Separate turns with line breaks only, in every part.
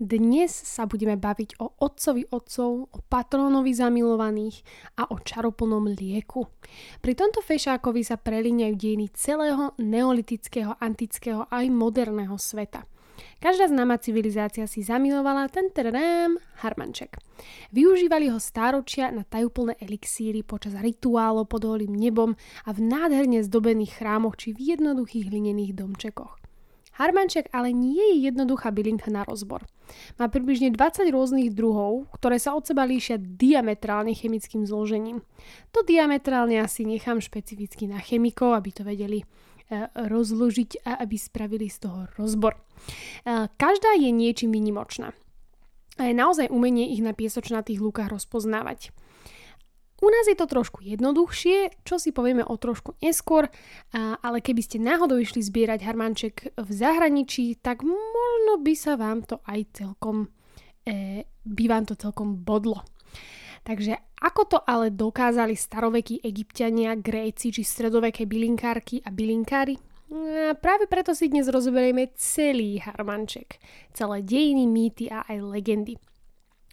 Dnes sa budeme baviť o otcovi otcov, o patrónovi zamilovaných a o čaroplnom lieku. Pri tomto fešákovi sa prelíňajú dejiny celého neolitického, antického aj moderného sveta. Každá známa civilizácia si zamilovala ten terém harmanček. Využívali ho stáročia na tajúplné elixíry počas rituálov pod holým nebom a v nádherne zdobených chrámoch či v jednoduchých hlinených domčekoch. Harmanček ale nie je jednoduchá bylinka na rozbor. Má približne 20 rôznych druhov, ktoré sa od seba líšia diametrálne chemickým zložením. To diametrálne asi nechám špecificky na chemikov, aby to vedeli e, rozložiť a aby spravili z toho rozbor. E, každá je niečím vynimočná. A je naozaj umenie ich na piesočnatých lúkach rozpoznávať. U nás je to trošku jednoduchšie, čo si povieme o trošku neskôr, ale keby ste náhodou išli zbierať harmanček v zahraničí, tak možno by sa vám to aj celkom, e, by vám to celkom bodlo. Takže ako to ale dokázali starovekí egyptiania, gréci či stredoveké bylinkárky a bylinkári? A práve preto si dnes rozoberieme celý harmanček, celé dejiny, mýty a aj legendy.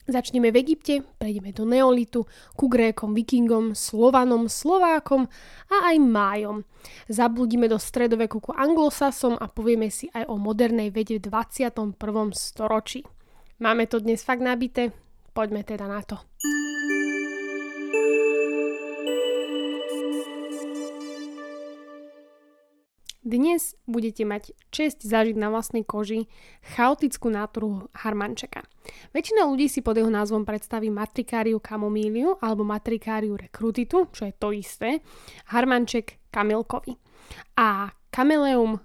Začneme v Egypte, prejdeme do Neolitu, ku Grékom, Vikingom, Slovanom, Slovákom a aj Májom. Zabludíme do stredoveku ku Anglosasom a povieme si aj o modernej vede v 21. storočí. Máme to dnes fakt nabité? Poďme teda na to. Dnes budete mať čest zažiť na vlastnej koži chaotickú náturu harmančeka. Väčšina ľudí si pod jeho názvom predstaví matrikáriu kamomíliu alebo matrikáriu rekrutitu, čo je to isté, harmanček kamilkovi. A kameleum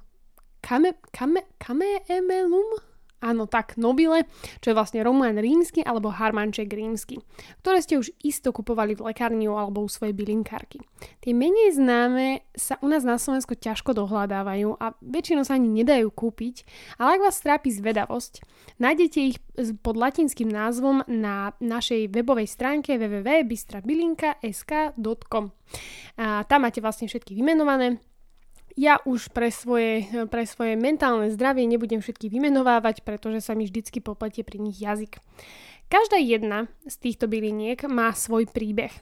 kame, kame, kameemelum Áno, tak nobile, čo je vlastne Roman rímsky alebo Harmanček rímsky, ktoré ste už isto kupovali v lekárniu alebo u svojej bylinkárky. Tie menej známe sa u nás na Slovensku ťažko dohľadávajú a väčšinou sa ani nedajú kúpiť, ale ak vás trápi zvedavosť, nájdete ich pod latinským názvom na našej webovej stránke www.bystrabilinka.sk.com. A tam máte vlastne všetky vymenované, ja už pre svoje, pre svoje mentálne zdravie nebudem všetky vymenovávať, pretože sa mi vždycky popletie pri nich jazyk. Každá jedna z týchto byliniek má svoj príbeh.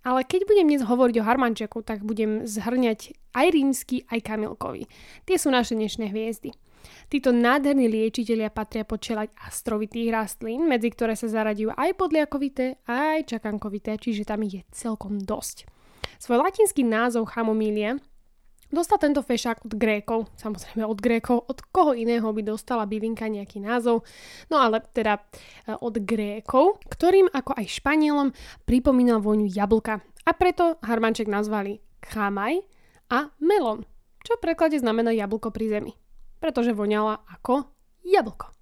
Ale keď budem dnes hovoriť o harmančeku, tak budem zhrňať aj rímsky, aj kamilkovi. Tie sú naše dnešné hviezdy. Títo nádherní liečitelia patria pod astrovitých rastlín, medzi ktoré sa zaradujú aj podliakovité, aj čakankovité, čiže tam ich je celkom dosť. Svoj latinský názov chamomília Dostal tento fešák od Grékov, samozrejme od Grékov, od koho iného by dostala bylinka nejaký názov, no ale teda e, od Grékov, ktorým ako aj Španielom pripomínal vôňu jablka. A preto harmanček nazvali chamaj a melon, čo v preklade znamená jablko pri zemi, pretože voňala ako jablko.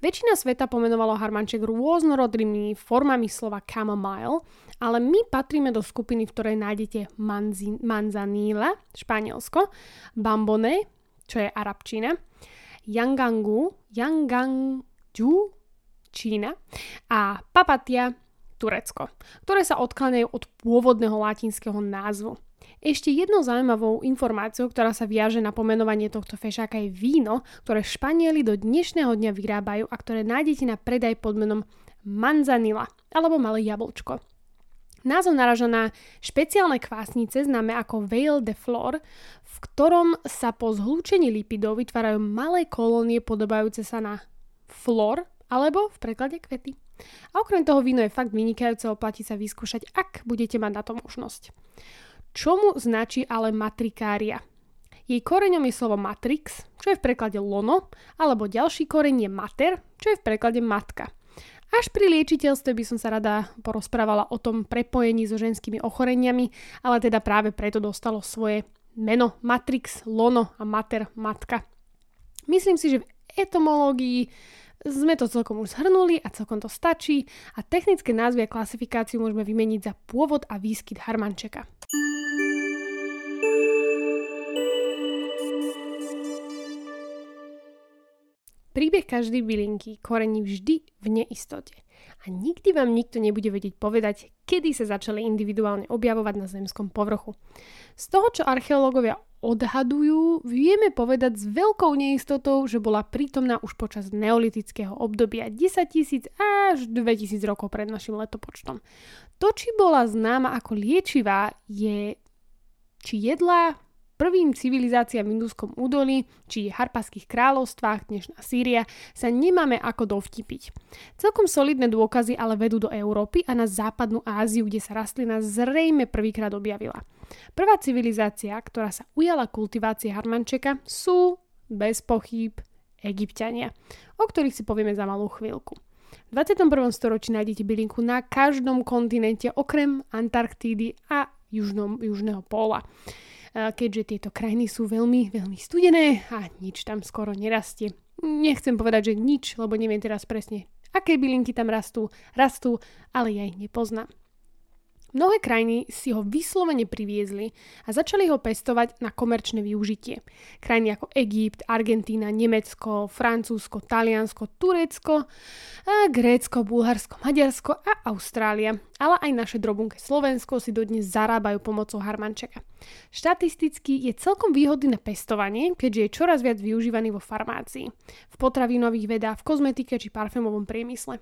Väčšina sveta pomenovalo harmanček rôznorodnými formami slova chamomile, ale my patríme do skupiny, v ktorej nájdete manzi, manzanilla, Španielsko, bambone, čo je arabčina, yangangu, yangangju, Čína a papatia, Turecko, ktoré sa odkláňajú od pôvodného latinského názvu. Ešte jednou zaujímavou informáciou, ktorá sa viaže na pomenovanie tohto fešáka je víno, ktoré Španieli do dnešného dňa vyrábajú a ktoré nájdete na predaj pod menom manzanilla alebo malé jablčko. Názov naraža na špeciálne kvásnice známe ako Veil de Flor, v ktorom sa po zhlúčení lipidov vytvárajú malé kolónie podobajúce sa na flor alebo v preklade kvety. A okrem toho víno je fakt vynikajúce, oplatí sa vyskúšať, ak budete mať na to možnosť. Čomu značí ale matrikária? Jej koreňom je slovo matrix, čo je v preklade lono, alebo ďalší koreň je mater, čo je v preklade matka. Až pri liečiteľstve by som sa rada porozprávala o tom prepojení so ženskými ochoreniami, ale teda práve preto dostalo svoje meno matrix, lono a mater, matka. Myslím si, že v etymológii Sme to celkom už zhrnuli a celkom to stačí a technické názvy a klasifikáciu môžeme vymeniť za pôvod a výskyt harmančeka. Príbeh každej bylinky korení vždy v neistote. A nikdy vám nikto nebude vedieť povedať, kedy sa začali individuálne objavovať na zemskom povrchu. Z toho, čo archeológovia odhadujú, vieme povedať s veľkou neistotou, že bola prítomná už počas neolitického obdobia 10 tisíc až 2000 rokov pred našim letopočtom. To, či bola známa ako liečivá, je či jedla, prvým civilizáciám v Induskom údolí, či harpaských kráľovstvách, dnešná Sýria, sa nemáme ako dovtipiť. Celkom solidné dôkazy ale vedú do Európy a na západnú Áziu, kde sa rastlina zrejme prvýkrát objavila. Prvá civilizácia, ktorá sa ujala kultivácie harmančeka, sú bez pochyb Egyptiania, o ktorých si povieme za malú chvíľku. V 21. storočí nájdete bylinku na každom kontinente okrem Antarktídy a južnom, južného póla keďže tieto krajiny sú veľmi, veľmi studené a nič tam skoro nerastie. Nechcem povedať, že nič, lebo neviem teraz presne, aké bylinky tam rastú, rastú, ale ja ich nepoznám. Mnohé krajiny si ho vyslovene priviezli a začali ho pestovať na komerčné využitie. Krajiny ako Egypt, Argentína, Nemecko, Francúzsko, Taliansko, Turecko, Grécko, Bulharsko, Maďarsko a Austrália. Ale aj naše drobunké Slovensko si dodnes zarábajú pomocou harmančeka. Štatisticky je celkom výhodný na pestovanie, keďže je čoraz viac využívaný vo farmácii, v potravinových vedách, v kozmetike či parfémovom priemysle.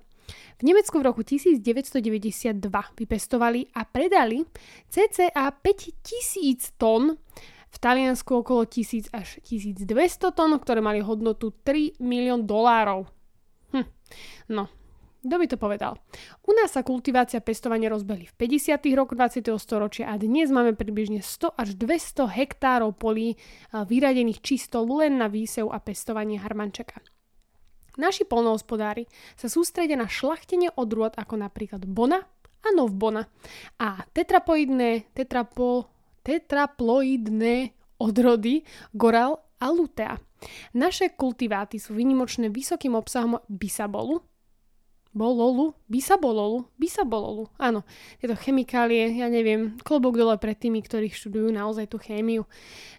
V Nemecku v roku 1992 vypestovali a predali cca 5000 tón, v Taliansku okolo 1000 až 1200 tón, ktoré mali hodnotu 3 milión dolárov. Hm. No, kto by to povedal? U nás sa kultivácia pestovania rozbehli v 50. rokoch 20. storočia a dnes máme približne 100 až 200 hektárov polí vyradených čisto len na výsev a pestovanie harmančeka. Naši polnohospodári sa sústredia na šlachtenie odrôd ako napríklad bona a novbona a tetrapoidné, tetrapo, tetraploidné odrody goral a lutea. Naše kultiváty sú vynimočné vysokým obsahom bisabolu, bololu, bisabololu, bisabololu, áno, tieto chemikálie, ja neviem, klobok dole pred tými, ktorí študujú naozaj tú chémiu.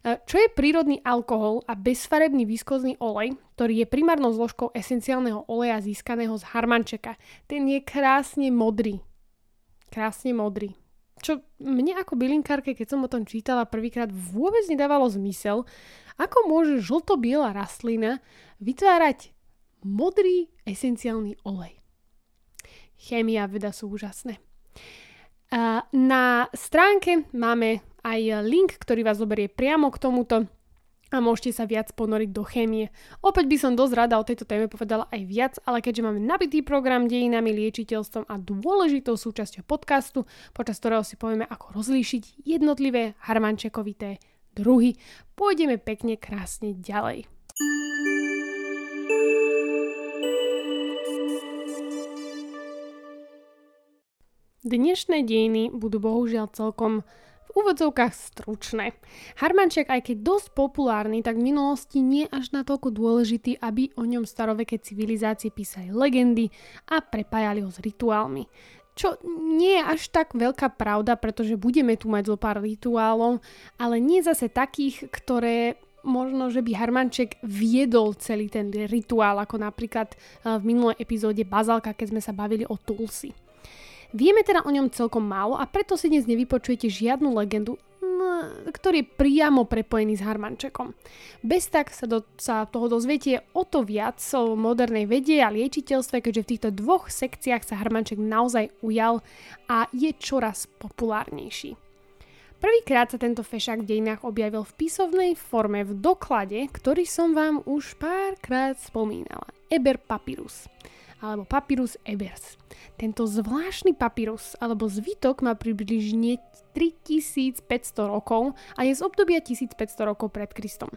E, čo je prírodný alkohol a bezfarebný viskozný olej, ktorý je primárnou zložkou esenciálneho oleja získaného z harmančeka. Ten je krásne modrý. Krásne modrý. Čo mne ako bylinkárke, keď som o tom čítala prvýkrát, vôbec nedávalo zmysel, ako môže žlto-biela rastlina vytvárať modrý esenciálny olej chémia a veda sú úžasné. Na stránke máme aj link, ktorý vás zoberie priamo k tomuto a môžete sa viac ponoriť do chémie. Opäť by som dosť rada o tejto téme povedala aj viac, ale keďže máme nabitý program dejinami, liečiteľstvom a dôležitou súčasťou podcastu, počas ktorého si povieme, ako rozlíšiť jednotlivé harmančekovité druhy, pôjdeme pekne krásne ďalej. Dnešné dejiny budú bohužiaľ celkom v úvodzovkách stručné. Harmanček, aj keď dosť populárny, tak v minulosti nie až natoľko dôležitý, aby o ňom staroveké civilizácie písali legendy a prepájali ho s rituálmi. Čo nie je až tak veľká pravda, pretože budeme tu mať zo pár rituálov, ale nie zase takých, ktoré možno, že by Harmanček viedol celý ten rituál, ako napríklad eh, v minulej epizóde Bazalka, keď sme sa bavili o Tulsi. Vieme teda o ňom celkom málo a preto si dnes nevypočujete žiadnu legendu, ktorý je priamo prepojený s Harmančekom. Bez tak sa, do, sa toho dozviete o to viac o modernej vede a liečiteľstve, keďže v týchto dvoch sekciách sa Harmanček naozaj ujal a je čoraz populárnejší. Prvýkrát sa tento fešák v dejinách objavil v písovnej forme v doklade, ktorý som vám už párkrát spomínala. Eber Papyrus alebo Papyrus Ebers. Tento zvláštny papyrus alebo zvitok má približne 3500 rokov a je z obdobia 1500 rokov pred Kristom.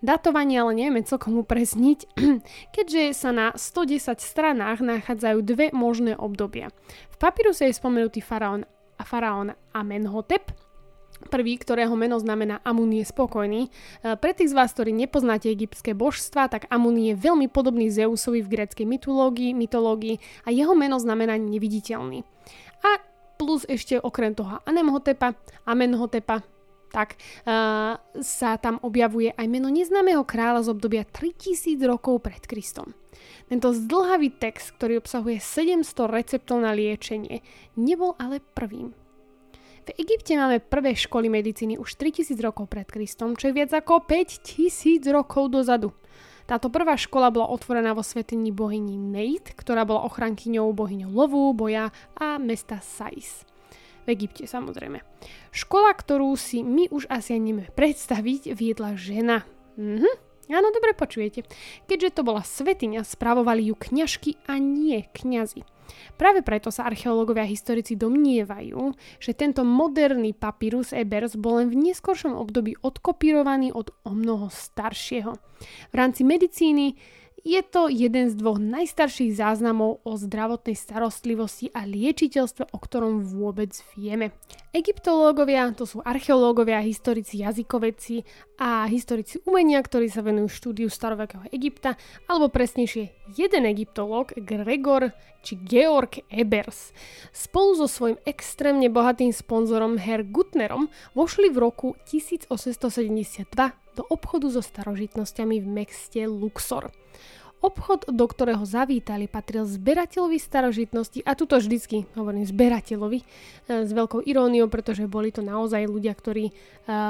Datovanie ale nevieme celkom upresniť, keďže sa na 110 stranách nachádzajú dve možné obdobia. V papyruse je spomenutý faraón, faraón Amenhotep, Prvý, ktorého meno znamená Amun je spokojný. E, pre tých z vás, ktorí nepoznáte egyptské božstva, tak Amun je veľmi podobný Zeusovi v gréckej mytológii, mytológii a jeho meno znamená neviditeľný. A plus ešte okrem toho Anemhotepa, Amenhotepa, tak uh, sa tam objavuje aj meno neznámeho kráľa z obdobia 3000 rokov pred Kristom. Tento zdlhavý text, ktorý obsahuje 700 receptov na liečenie, nebol ale prvým. V Egypte máme prvé školy medicíny už 3000 rokov pred Kristom, čo je viac ako 5000 rokov dozadu. Táto prvá škola bola otvorená vo svetení bohyni Neit, ktorá bola ochrankyňou bohyňou lovu, boja a mesta Sais. V Egypte samozrejme. Škola, ktorú si my už asi nevieme predstaviť, viedla žena. Mhm, Áno, dobre počujete. Keďže to bola svetiňa, spravovali ju kňažky a nie kňazi. Práve preto sa archeológovia a historici domnievajú, že tento moderný papyrus Ebers bol len v neskoršom období odkopírovaný od o mnoho staršieho. V rámci medicíny je to jeden z dvoch najstarších záznamov o zdravotnej starostlivosti a liečiteľstve, o ktorom vôbec vieme. Egyptológovia, to sú archeológovia, historici jazykoveci a historici umenia, ktorí sa venujú štúdiu starovekého Egypta, alebo presnejšie jeden egyptológ, Gregor či Georg Ebers. Spolu so svojím extrémne bohatým sponzorom Herr Gutnerom vošli v roku 1872 do obchodu so starožitnosťami v meste Luxor. Obchod, do ktorého zavítali, patril zberateľovi starožitnosti a tuto vždycky hovorím zberateľovi e, s veľkou iróniou, pretože boli to naozaj ľudia, ktorí, e,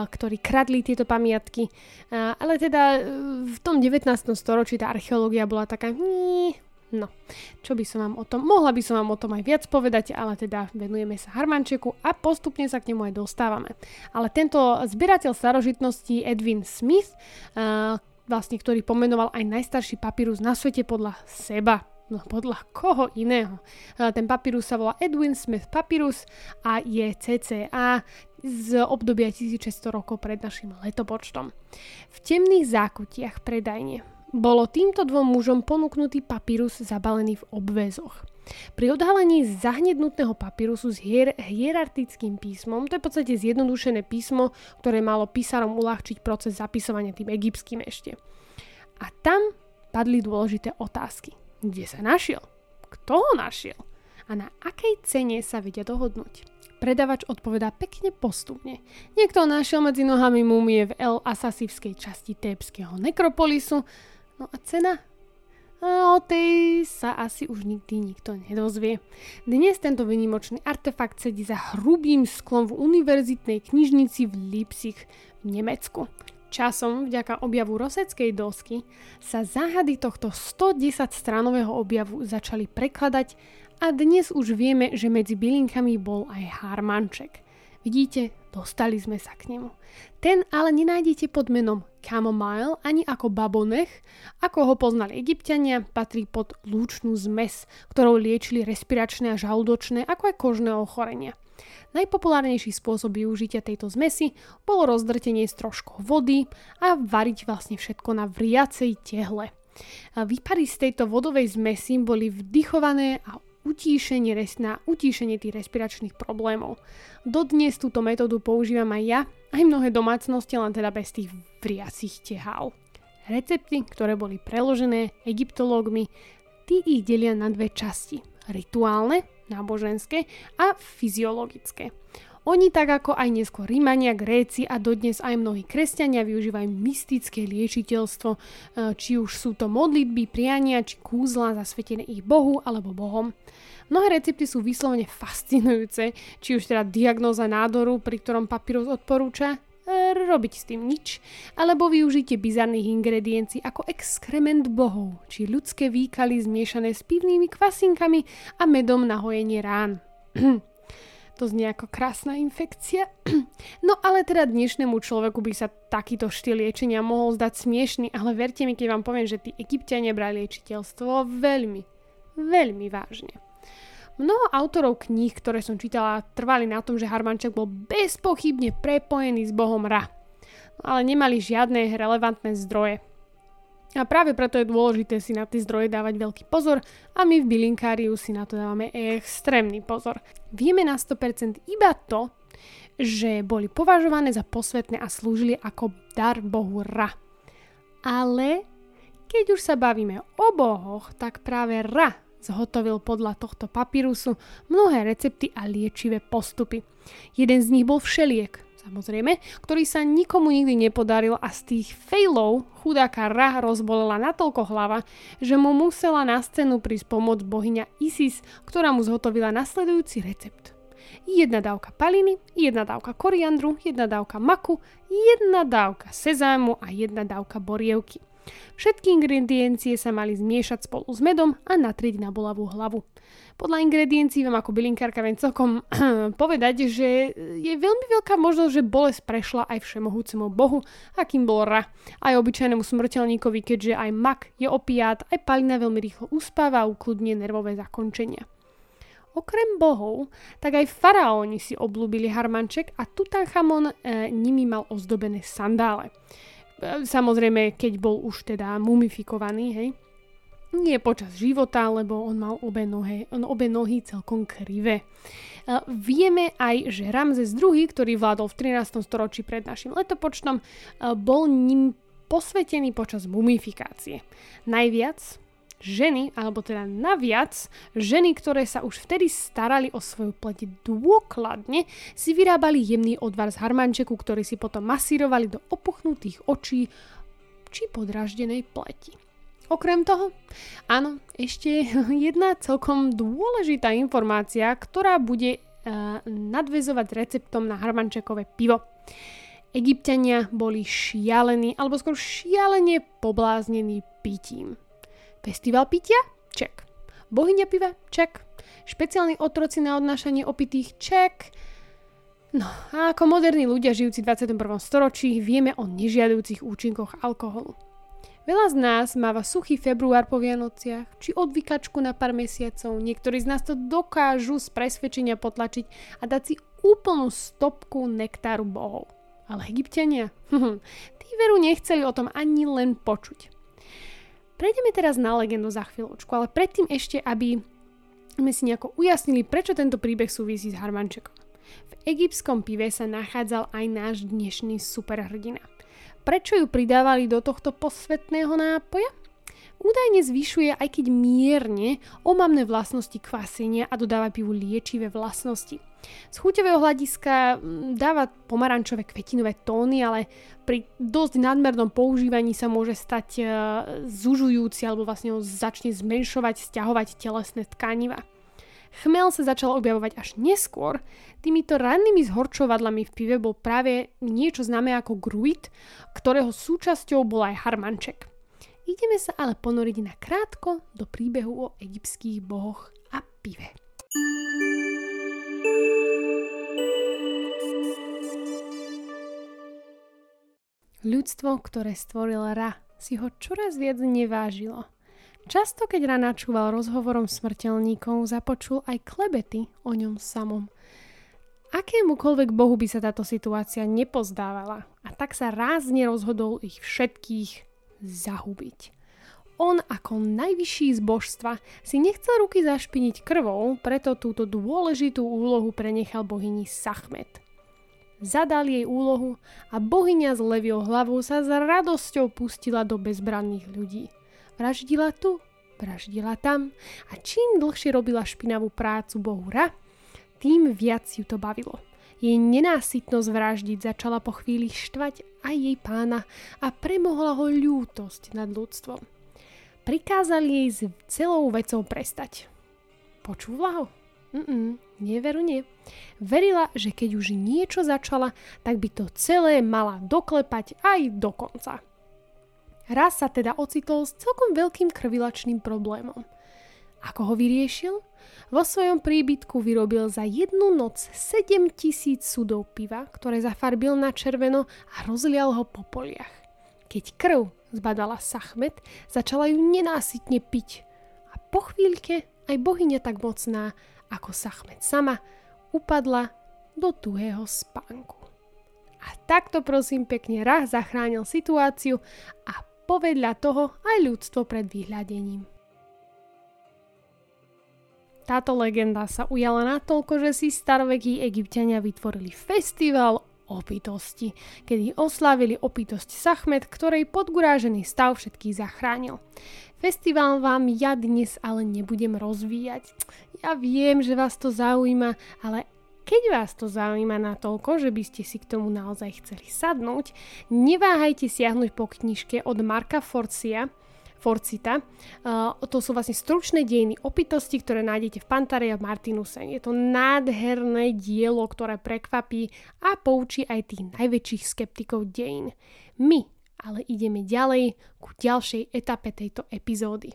ktorí kradli tieto pamiatky. E, ale teda v tom 19. storočí tá archeológia bola taká No, čo by som vám o tom, mohla by som vám o tom aj viac povedať, ale teda venujeme sa Harmančeku a postupne sa k nemu aj dostávame. Ale tento zberateľ starožitností Edwin Smith, vlastne, ktorý pomenoval aj najstarší papírus na svete podľa seba, No podľa koho iného? Ten papírus sa volá Edwin Smith Papyrus a je CCA z obdobia 1600 rokov pred našim letopočtom. V temných zákutiach predajne bolo týmto dvom mužom ponúknutý papírus zabalený v obväzoch. Pri odhalení zahnednutného papírusu s hier- hierartickým písmom, to je v podstate zjednodušené písmo, ktoré malo písarom uľahčiť proces zapisovania tým egyptským ešte. A tam padli dôležité otázky. Kde sa našiel? Kto ho našiel? A na akej cene sa vedia dohodnúť? Predavač odpovedá pekne postupne. Niekto našiel medzi nohami múmie v El Asasivskej časti Tébskeho nekropolisu, No a cena? A o tej sa asi už nikdy nikto nedozvie. Dnes tento vynimočný artefakt sedí za hrubým sklom v univerzitnej knižnici v Leipzig v Nemecku. Časom, vďaka objavu roseckej dosky, sa záhady tohto 110 stranového objavu začali prekladať a dnes už vieme, že medzi bylinkami bol aj harmanček. Vidíte, dostali sme sa k nemu. Ten ale nenájdete pod menom chamomile ani ako babonech, ako ho poznali egyptiania, patrí pod lúčnú zmes, ktorou liečili respiračné a žalúdočné ako aj kožné ochorenia. Najpopulárnejší spôsob využitia tejto zmesi bolo rozdrtenie s troškou vody a variť vlastne všetko na vriacej tehle. Výpary z tejto vodovej zmesi boli vdychované a utíšenie, na utíšenie tých respiračných problémov. Dodnes túto metódu používam aj ja, aj mnohé domácnosti, len teda bez tých vriacich tehál. Recepty, ktoré boli preložené egyptológmi, tí ich delia na dve časti. Rituálne, náboženské a fyziologické. Oni tak ako aj neskôr Rímania, Gréci a dodnes aj mnohí kresťania využívajú mystické liečiteľstvo, e, či už sú to modlitby, priania či kúzla zasvetené ich Bohu alebo Bohom. Mnohé recepty sú vyslovene fascinujúce, či už teda diagnóza nádoru, pri ktorom papírus odporúča, e, robiť s tým nič, alebo využitie bizarných ingrediencií ako exkrement bohov, či ľudské výkaly zmiešané s pivnými kvasinkami a medom na hojenie rán. To znie ako krásna infekcia. No ale teda dnešnému človeku by sa takýto štýl liečenia mohol zdať smiešný, ale verte mi, keď vám poviem, že tí egyptiania brali liečiteľstvo veľmi, veľmi vážne. Mnoho autorov kníh, ktoré som čítala, trvali na tom, že Harmanček bol bezpochybne prepojený s bohom Ra. No, ale nemali žiadne relevantné zdroje. A práve preto je dôležité si na tie zdroje dávať veľký pozor a my v bylinkáriu si na to dávame extrémny pozor. Vieme na 100% iba to, že boli považované za posvetné a slúžili ako dar bohu Ra. Ale keď už sa bavíme o bohoch, tak práve Ra zhotovil podľa tohto papírusu mnohé recepty a liečivé postupy. Jeden z nich bol všeliek, samozrejme, ktorý sa nikomu nikdy nepodaril a z tých failov chudáka Ra rozbolela natoľko hlava, že mu musela na scénu prísť pomoc bohyňa Isis, ktorá mu zhotovila nasledujúci recept jedna dávka paliny, jedna dávka koriandru, jedna dávka maku, jedna dávka sezámu a jedna dávka borievky. Všetky ingrediencie sa mali zmiešať spolu s medom a natrieť na bolavú hlavu. Podľa ingrediencií vám ako bylinkárka viem celkom povedať, že je veľmi veľká možnosť, že bolesť prešla aj všemohúcemu bohu, akým bol Ra. Aj obyčajnému smrteľníkovi, keďže aj mak je opiát, aj palina veľmi rýchlo uspáva a ukludne nervové zakončenia. Okrem bohov, tak aj faraóni si oblúbili harmanček a Tutanchamon e, nimi mal ozdobené sandále. Samozrejme, keď bol už teda mumifikovaný, hej. Nie počas života, lebo on mal obe, nohe, on obe nohy celkom krivé. Vieme aj, že Ramzes II, ktorý vládol v 13. storočí pred našim letopočtom, bol ním posvetený počas mumifikácie. Najviac ženy, alebo teda naviac, ženy, ktoré sa už vtedy starali o svoju pleť dôkladne, si vyrábali jemný odvar z harmančeku, ktorý si potom masírovali do opuchnutých očí či podraždenej pleti. Okrem toho, áno, ešte jedna celkom dôležitá informácia, ktorá bude uh, nadvezovať receptom na harmančekové pivo. Egyptiania boli šialení, alebo skôr šialene pobláznení pitím. Festival pitia? Ček. Bohyňa piva? Ček. Špeciálni otroci na odnášanie opitých? Ček. No a ako moderní ľudia žijúci v 21. storočí vieme o nežiadujúcich účinkoch alkoholu. Veľa z nás máva suchý február po Vianociach, či odvykačku na pár mesiacov, niektorí z nás to dokážu z presvedčenia potlačiť a dať si úplnú stopku nektáru bohov. Ale egyptiania? tí veru nechceli o tom ani len počuť. Prejdeme teraz na legendu za chvíľočku, ale predtým ešte, aby sme si nejako ujasnili, prečo tento príbeh súvisí s Harmančekom. V egyptskom pive sa nachádzal aj náš dnešný superhrdina. Prečo ju pridávali do tohto posvetného nápoja? Údajne zvyšuje aj keď mierne omamné vlastnosti kvasenia a dodáva pivu liečivé vlastnosti. Z chuťového hľadiska mm, dáva pomarančové kvetinové tóny, ale pri dosť nadmernom používaní sa môže stať e, zužujúci alebo vlastne ho začne zmenšovať, stiahovať telesné tkaniva. Chmel sa začal objavovať až neskôr. Týmito rannými zhorčovadlami v pive bol práve niečo známe ako gruit, ktorého súčasťou bol aj harmanček. Ideme sa ale ponoriť na krátko do príbehu o egyptských bohoch a pive. Ľudstvo, ktoré stvoril Ra, si ho čoraz viac nevážilo. Často, keď Ra načúval rozhovorom smrteľníkov, započul aj klebety o ňom samom. Akémukoľvek bohu by sa táto situácia nepozdávala a tak sa rázne rozhodol ich všetkých zahubiť. On ako najvyšší z božstva si nechcel ruky zašpiniť krvou, preto túto dôležitú úlohu prenechal bohyni Sachmet. Zadal jej úlohu a bohyňa s leviou hlavou sa s radosťou pustila do bezbranných ľudí. Vraždila tu, vraždila tam a čím dlhšie robila špinavú prácu bohura, tým viac ju to bavilo. Jej nenásytnosť vraždiť začala po chvíli štvať aj jej pána a premohla ho ľútosť nad ľudstvom. Prikázali jej s celou vecou prestať. Počúvala ho? Mm-mm, neveru nie. Verila, že keď už niečo začala, tak by to celé mala doklepať aj do konca. Raz sa teda ocitol s celkom veľkým krvilačným problémom. Ako ho vyriešil? Vo svojom príbytku vyrobil za jednu noc 7000 sudov piva, ktoré zafarbil na červeno a rozlial ho po poliach. Keď krv zbadala Sachmet, začala ju nenásytne piť. A po chvíľke aj bohyňa tak mocná ako Sachmet sama upadla do tuhého spánku. A takto prosím pekne Rah zachránil situáciu a povedľa toho aj ľudstvo pred vyhľadením. Táto legenda sa ujala natoľko, že si starovekí egyptiania vytvorili festival opitosti, kedy oslávili opitosť Sachmet, ktorej podgurážený stav všetkých zachránil. Festival vám ja dnes ale nebudem rozvíjať. Ja viem, že vás to zaujíma, ale keď vás to zaujíma natoľko, že by ste si k tomu naozaj chceli sadnúť, neváhajte siahnuť po knižke od Marka Forcia, Forcita. Uh, to sú vlastne stručné dejiny opitosti, ktoré nájdete v Pantare a v Martinuse. Je to nádherné dielo, ktoré prekvapí a poučí aj tých najväčších skeptikov dejín. My ale ideme ďalej ku ďalšej etape tejto epizódy.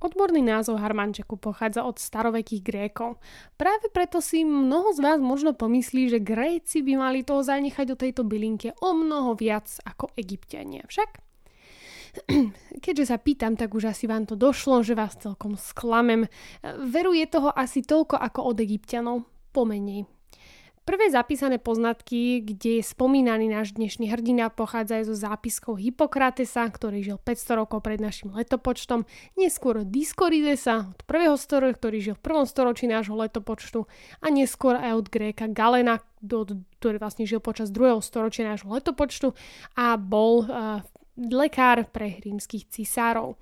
Odborný názov Harmančeku pochádza od starovekých Grékov. Práve preto si mnoho z vás možno pomyslí, že Gréci by mali toho zanechať do tejto bylinke o mnoho viac ako Egyptiania. Však keďže sa pýtam, tak už asi vám to došlo, že vás celkom sklamem. Veruje toho asi toľko ako od egyptianov, pomenej. Prvé zapísané poznatky, kde je spomínaný náš dnešný hrdina, pochádzajú zo zápiskov Hippokratesa, ktorý žil 500 rokov pred našim letopočtom, neskôr Diskoridesa od prvého storočia, ktorý žil v prvom storočí nášho letopočtu a neskôr aj od Gréka Galena, ktorý vlastne žil počas druhého storočia nášho letopočtu a bol uh, lekár pre rímskych cisárov.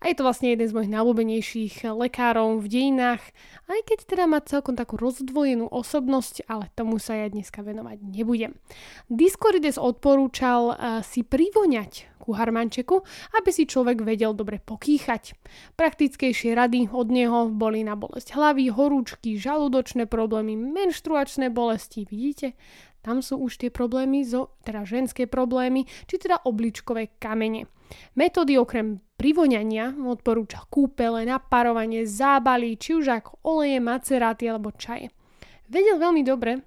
A je to vlastne jeden z mojich najľúbenejších lekárov v dejinách, aj keď teda má celkom takú rozdvojenú osobnosť, ale tomu sa ja dneska venovať nebudem. Diskorides odporúčal uh, si privoňať ku harmančeku, aby si človek vedel dobre pokýchať. Praktickejšie rady od neho boli na bolesť hlavy, horúčky, žalúdočné problémy, menštruačné bolesti, vidíte? Tam sú už tie problémy, zo, teda ženské problémy, či teda obličkové kamene. Metódy okrem privoňania odporúča kúpele, naparovanie, zábaly, či už ako oleje, maceráty alebo čaje. Vedel veľmi dobre,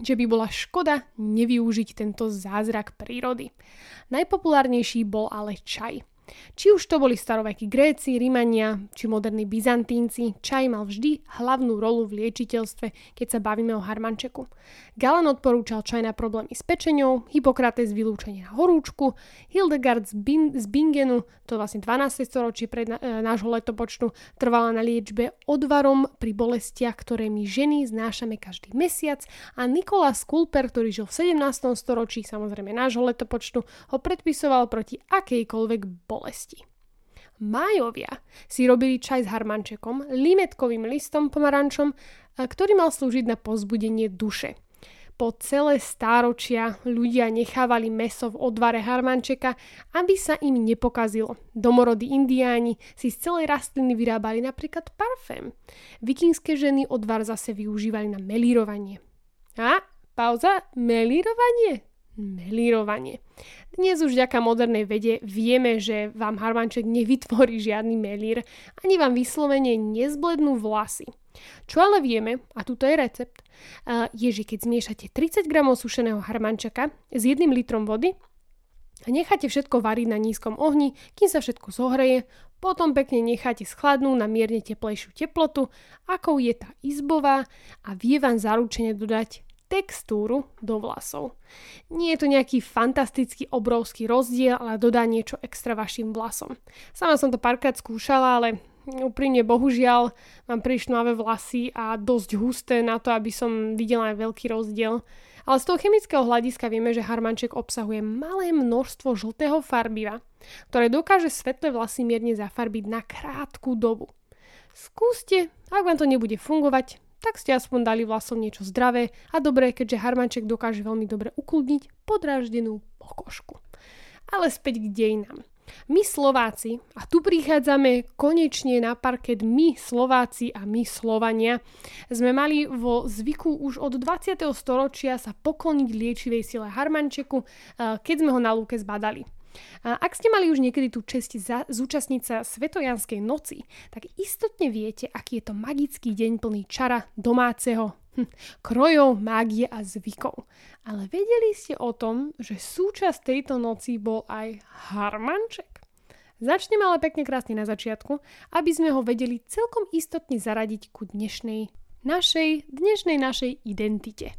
že by bola škoda nevyužiť tento zázrak prírody. Najpopulárnejší bol ale čaj. Či už to boli starovekí Gréci, Rimania či moderní Byzantínci, čaj mal vždy hlavnú rolu v liečiteľstve, keď sa bavíme o harmančeku. Galen odporúčal čaj na problémy s pečenou, Hippokrates vylúčenie na horúčku, Hildegard z, Bin- z Bingenu, to vlastne 12. storočí pred na- e, nášho letopočtu, trvala na liečbe odvarom pri bolestiach, ktoré my ženy znášame každý mesiac a Nikolás Kulper, ktorý žil v 17. storočí, samozrejme nášho letopočtu, ho predpisoval proti akejkoľvek bolesti. Májovia si robili čaj s harmančekom, limetkovým listom pomarančom, ktorý mal slúžiť na pozbudenie duše. Po celé stáročia ľudia nechávali meso v odvare harmančeka, aby sa im nepokazilo. Domorodí indiáni si z celej rastliny vyrábali napríklad parfém. Vikingské ženy odvar zase využívali na melírovanie. A, pauza, melírovanie? Melírovanie. Dnes už vďaka modernej vede vieme, že vám harmanček nevytvorí žiadny melír, ani vám vyslovene nezblednú vlasy. Čo ale vieme, a tuto je recept, je, že keď zmiešate 30 g sušeného harmančaka s 1 litrom vody a necháte všetko variť na nízkom ohni, kým sa všetko zohreje, potom pekne necháte schladnúť na mierne teplejšiu teplotu, akou je tá izbová a vie vám zaručene dodať textúru do vlasov. Nie je to nejaký fantastický obrovský rozdiel, ale dodá niečo extra vašim vlasom. Sama som to párkrát skúšala, ale úprimne bohužiaľ mám príliš nové vlasy a dosť husté na to, aby som videla aj veľký rozdiel. Ale z toho chemického hľadiska vieme, že harmanček obsahuje malé množstvo žltého farbiva, ktoré dokáže svetlé vlasy mierne zafarbiť na krátku dobu. Skúste, ak vám to nebude fungovať, tak ste aspoň dali vlasom niečo zdravé a dobré, keďže harmanček dokáže veľmi dobre ukludniť podráždenú pokožku. Ale späť k dejinám. My Slováci, a tu prichádzame konečne na parket my Slováci a my Slovania, sme mali vo zvyku už od 20. storočia sa pokloniť liečivej sile harmančeku, eh, keď sme ho na lúke zbadali. A ak ste mali už niekedy tú čest za, zúčastniť sa Svetojanskej noci, tak istotne viete, aký je to magický deň plný čara domáceho hm, krojov, mágie a zvykov. Ale vedeli ste o tom, že súčasť tejto noci bol aj harmanček? Začneme ale pekne krásne na začiatku, aby sme ho vedeli celkom istotne zaradiť ku dnešnej našej, dnešnej našej identite.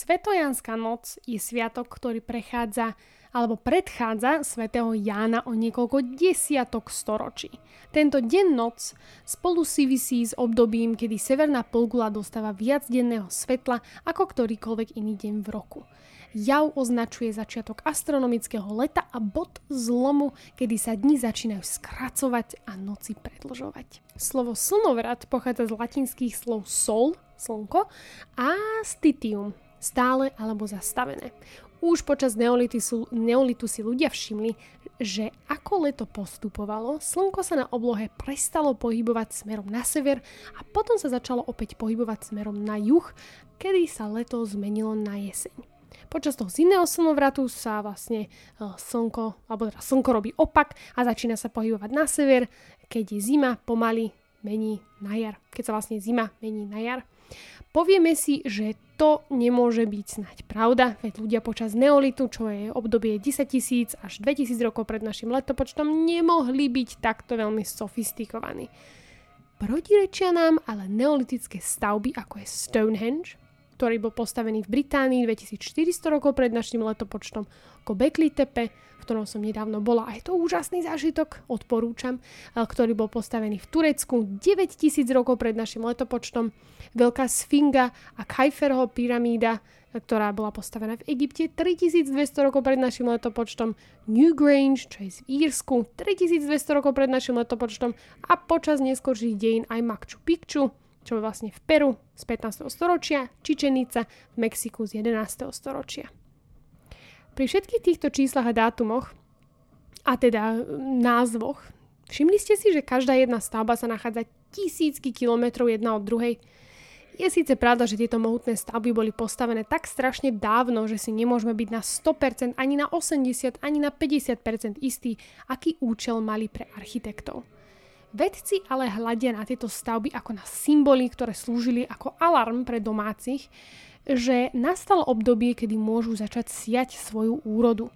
Svetojanská noc je sviatok, ktorý prechádza alebo predchádza svätého Jána o niekoľko desiatok storočí. Tento deň noc spolu súvisí s obdobím, kedy severná polgula dostáva viac denného svetla ako ktorýkoľvek iný deň v roku. Jav označuje začiatok astronomického leta a bod zlomu, kedy sa dni začínajú skracovať a noci predlžovať. Slovo slnovrat pochádza z latinských slov sol, slnko, a stitium, stále alebo zastavené. Už počas neolitu, neolitu si ľudia všimli, že ako leto postupovalo, slnko sa na oblohe prestalo pohybovať smerom na sever a potom sa začalo opäť pohybovať smerom na juh, kedy sa leto zmenilo na jeseň. Počas toho zimného slnovratu sa vlastne e, slnko, alebo teda slnko robí opak a začína sa pohybovať na sever, keď je zima, pomaly mení na jar. Keď sa vlastne zima mení na jar. Povieme si, že to nemôže byť snať pravda, veď ľudia počas neolitu, čo je obdobie 10 tisíc až 2000 rokov pred našim letopočtom, nemohli byť takto veľmi sofistikovaní. Protirečia nám ale neolitické stavby ako je Stonehenge, ktorý bol postavený v Británii 2400 rokov pred našim letopočtom, ako Bekli Tepe, v ktorom som nedávno bola. A je to úžasný zážitok, odporúčam, eh, ktorý bol postavený v Turecku 9000 rokov pred našim letopočtom. Veľká Sfinga a Kajferho pyramída, eh, ktorá bola postavená v Egypte 3200 rokov pred našim letopočtom, Newgrange, čo je v Írsku 3200 rokov pred našim letopočtom a počas neskôrších dejín aj Machu Picchu, čo je vlastne v Peru z 15. storočia, Čičenica v Mexiku z 11. storočia. Pri všetkých týchto číslach a dátumoch, a teda názvoch, všimli ste si, že každá jedna stavba sa nachádza tisícky kilometrov jedna od druhej. Je síce pravda, že tieto mohutné stavby boli postavené tak strašne dávno, že si nemôžeme byť na 100%, ani na 80%, ani na 50% istí, aký účel mali pre architektov. Vedci ale hľadia na tieto stavby ako na symboly, ktoré slúžili ako alarm pre domácich, že nastalo obdobie, kedy môžu začať siať svoju úrodu.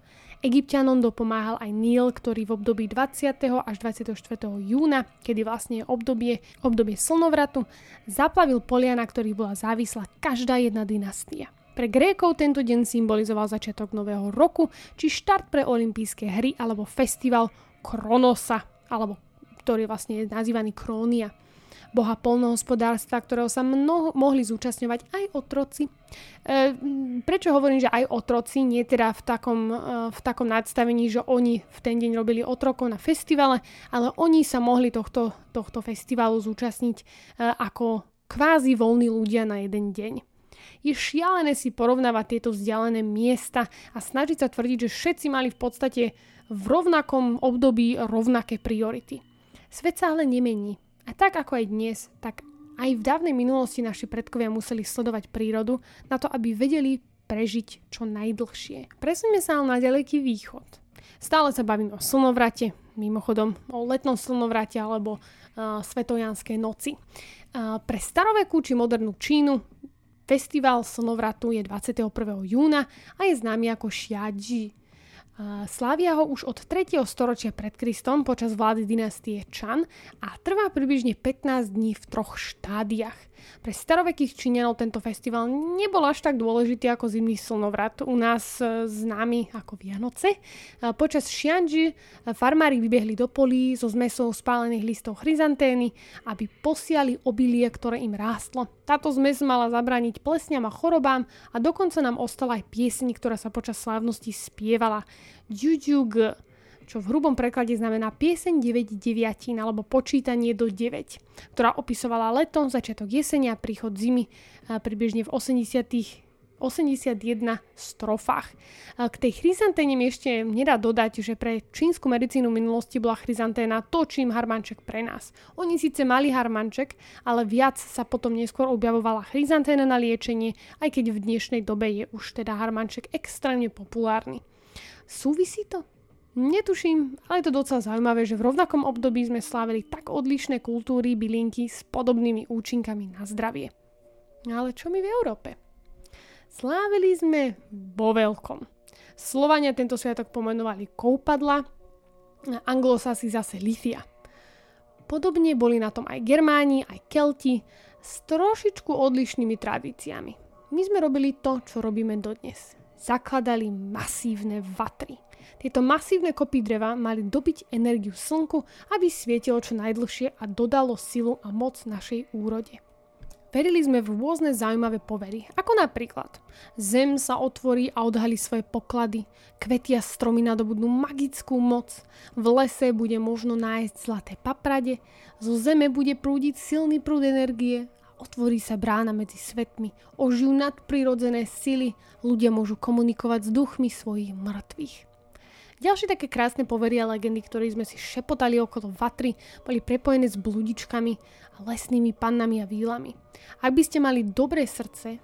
Egyptianom dopomáhal aj Níl, ktorý v období 20. až 24. júna, kedy vlastne je obdobie, obdobie slnovratu, zaplavil polia, na ktorých bola závislá každá jedna dynastia. Pre Grékov tento deň symbolizoval začiatok nového roku, či štart pre olympijské hry alebo festival Kronosa, alebo ktorý vlastne je nazývaný Krónia boha polnohospodárstva, ktorého sa mnoho, mohli zúčastňovať aj otroci. E, prečo hovorím, že aj otroci, nie teda v takom, e, v takom nadstavení, že oni v ten deň robili otrokov na festivale, ale oni sa mohli tohto, tohto festivalu zúčastniť e, ako kvázi voľní ľudia na jeden deň. Je šialené si porovnávať tieto vzdialené miesta a snažiť sa tvrdiť, že všetci mali v podstate v rovnakom období rovnaké priority. Svet sa ale nemení. A tak ako aj dnes, tak aj v dávnej minulosti naši predkovia museli sledovať prírodu na to, aby vedeli prežiť čo najdlhšie. Presuňme sa ale na ďaleký východ. Stále sa bavíme o slnovrate, mimochodom o letnom slnovrate alebo uh, svetojanskej noci. Uh, pre starovekú či modernú Čínu festival slnovratu je 21. júna a je známy ako Xiaji Slávia ho už od 3. storočia pred Kristom počas vlády dynastie Chan a trvá približne 15 dní v troch štádiách. Pre starovekých Číňanov tento festival nebol až tak dôležitý ako zimný slnovrat, u nás e, známy ako Vianoce. Počas Xianji e, farmári vybehli do polí so zmesou spálených listov chryzantény, aby posiali obilie, ktoré im rástlo. Táto zmes mala zabrániť plesňam a chorobám a dokonca nám ostala aj pieseň, ktorá sa počas slávnosti spievala. Juju čo v hrubom preklade znamená pieseň 9 deviatín alebo počítanie do 9, ktorá opisovala leto, začiatok jesenia príchod zimy približne v 80 81 strofách. K tej chryzanténe mi ešte nedá dodať, že pre čínsku medicínu minulosti bola chryzanténa to, čím harmanček pre nás. Oni síce mali harmanček, ale viac sa potom neskôr objavovala chryzanténa na liečenie, aj keď v dnešnej dobe je už teda harmanček extrémne populárny. Súvisí to? Netuším, ale je to docela zaujímavé, že v rovnakom období sme slávili tak odlišné kultúry bylinky s podobnými účinkami na zdravie. Ale čo my v Európe? Slávili sme vo veľkom. Slovania tento sviatok pomenovali koupadla, anglosasi zase lithia. Podobne boli na tom aj Germáni, aj Kelti s trošičku odlišnými tradíciami. My sme robili to, čo robíme dodnes. Zakladali masívne vatry. Tieto masívne kopy dreva mali dobiť energiu slnku, aby svietilo čo najdlhšie a dodalo silu a moc našej úrode. Verili sme v rôzne zaujímavé povery, ako napríklad Zem sa otvorí a odhalí svoje poklady, kvety a stromy nadobudnú magickú moc, v lese bude možno nájsť zlaté paprade, zo zeme bude prúdiť silný prúd energie otvorí sa brána medzi svetmi, ožijú nadprirodzené sily, ľudia môžu komunikovať s duchmi svojich mŕtvych. Ďalšie také krásne povery a legendy, ktoré sme si šepotali okolo vatry, boli prepojené s bludičkami a lesnými pannami a výlami. Ak by ste mali dobré srdce,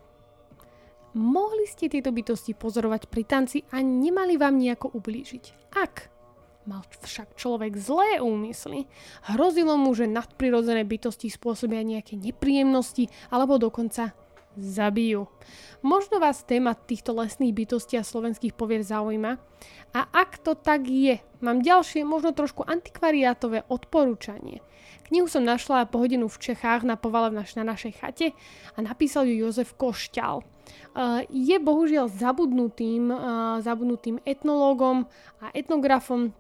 mohli ste tieto bytosti pozorovať pri tanci a nemali vám nejako ublížiť. Ak mal však človek zlé úmysly, hrozilo mu, že nadprirodzené bytosti spôsobia nejaké nepríjemnosti alebo dokonca zabijú. Možno vás téma týchto lesných bytostí a slovenských povier zaujíma a ak to tak je, mám ďalšie, možno trošku antikvariátové odporúčanie. Knihu som našla po hodinu v Čechách na povale na našej chate a napísal ju Jozef Košťal. Je bohužiaľ zabudnutým, zabudnutým etnológom a etnografom,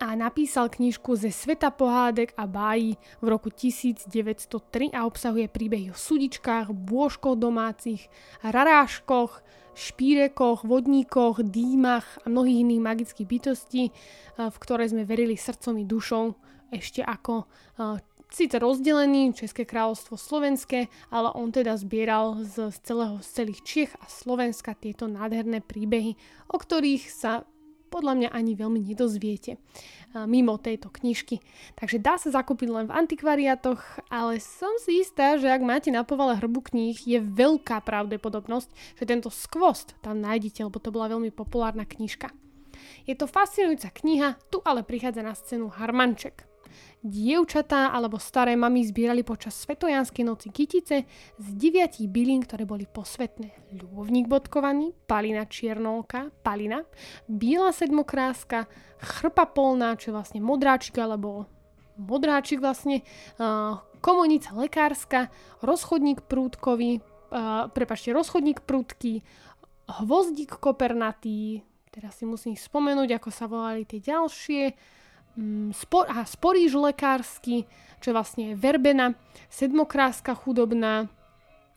a napísal knižku ze sveta pohádek a bájí v roku 1903 a obsahuje príbehy o sudičkách, bôžkoch domácich, raráškoch, špírekoch, vodníkoch, dýmach a mnohých iných magických bytostí, eh, v ktoré sme verili srdcom i dušou ešte ako eh, síce rozdelený České kráľovstvo slovenské, ale on teda zbieral z, celého, z celých Čiech a Slovenska tieto nádherné príbehy, o ktorých sa podľa mňa ani veľmi nedozviete mimo tejto knižky. Takže dá sa zakúpiť len v antikvariatoch, ale som si istá, že ak máte na povale hrbu kníh, je veľká pravdepodobnosť, že tento skvost tam nájdete, lebo to bola veľmi populárna knižka. Je to fascinujúca kniha, tu ale prichádza na scénu Harmanček. Dievčatá alebo staré mamy zbierali počas Svetojanskej noci kytice z deviatich bylín, ktoré boli posvetné. Ľubovník bodkovaný, palina čiernolka, palina, biela sedmokráska, chrpa polná, čo je vlastne modráčik alebo modráčik vlastne, komunica lekárska, rozchodník prúdkový, prepačte, rozchodník prúdky, hvozdík kopernatý, teraz si musím spomenúť, ako sa volali tie ďalšie, spor, aha, sporíž lekársky, čo je vlastne verbena, sedmokráska chudobná,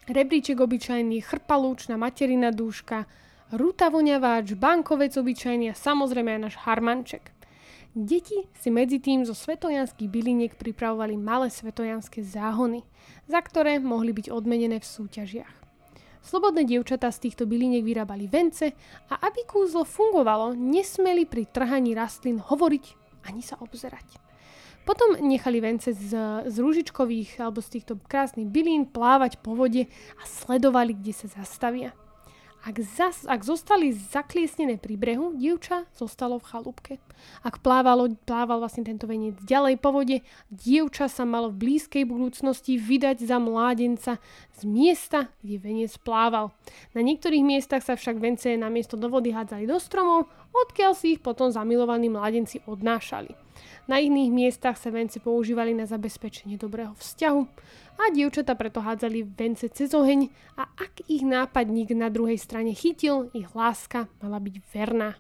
rebríček obyčajný, chrpalúčna, materina dúška, ruta voňaváč, bankovec obyčajný a samozrejme aj náš harmanček. Deti si medzi tým zo svetojanských byliniek pripravovali malé svetojanské záhony, za ktoré mohli byť odmenené v súťažiach. Slobodné dievčatá z týchto byliniek vyrábali vence a aby kúzlo fungovalo, nesmeli pri trhaní rastlín hovoriť ani sa obzerať. Potom nechali vence z, z rúžičkových alebo z týchto krásnych bylín plávať po vode a sledovali, kde sa zastavia. Ak, zas, ak zostali zakliesnené pri brehu, dievča zostalo v chalúbke. Ak plávalo, plával vlastne tento veniec ďalej po vode, dievča sa malo v blízkej budúcnosti vydať za mládenca z miesta, kde veniec plával. Na niektorých miestach sa však vence namiesto do vody hádzali do stromov, odkiaľ si ich potom zamilovaní mládenci odnášali. Na iných miestach sa vence používali na zabezpečenie dobrého vzťahu a dievčata preto hádzali vence cez oheň a ak ich nápadník na druhej strane chytil, ich láska mala byť verná.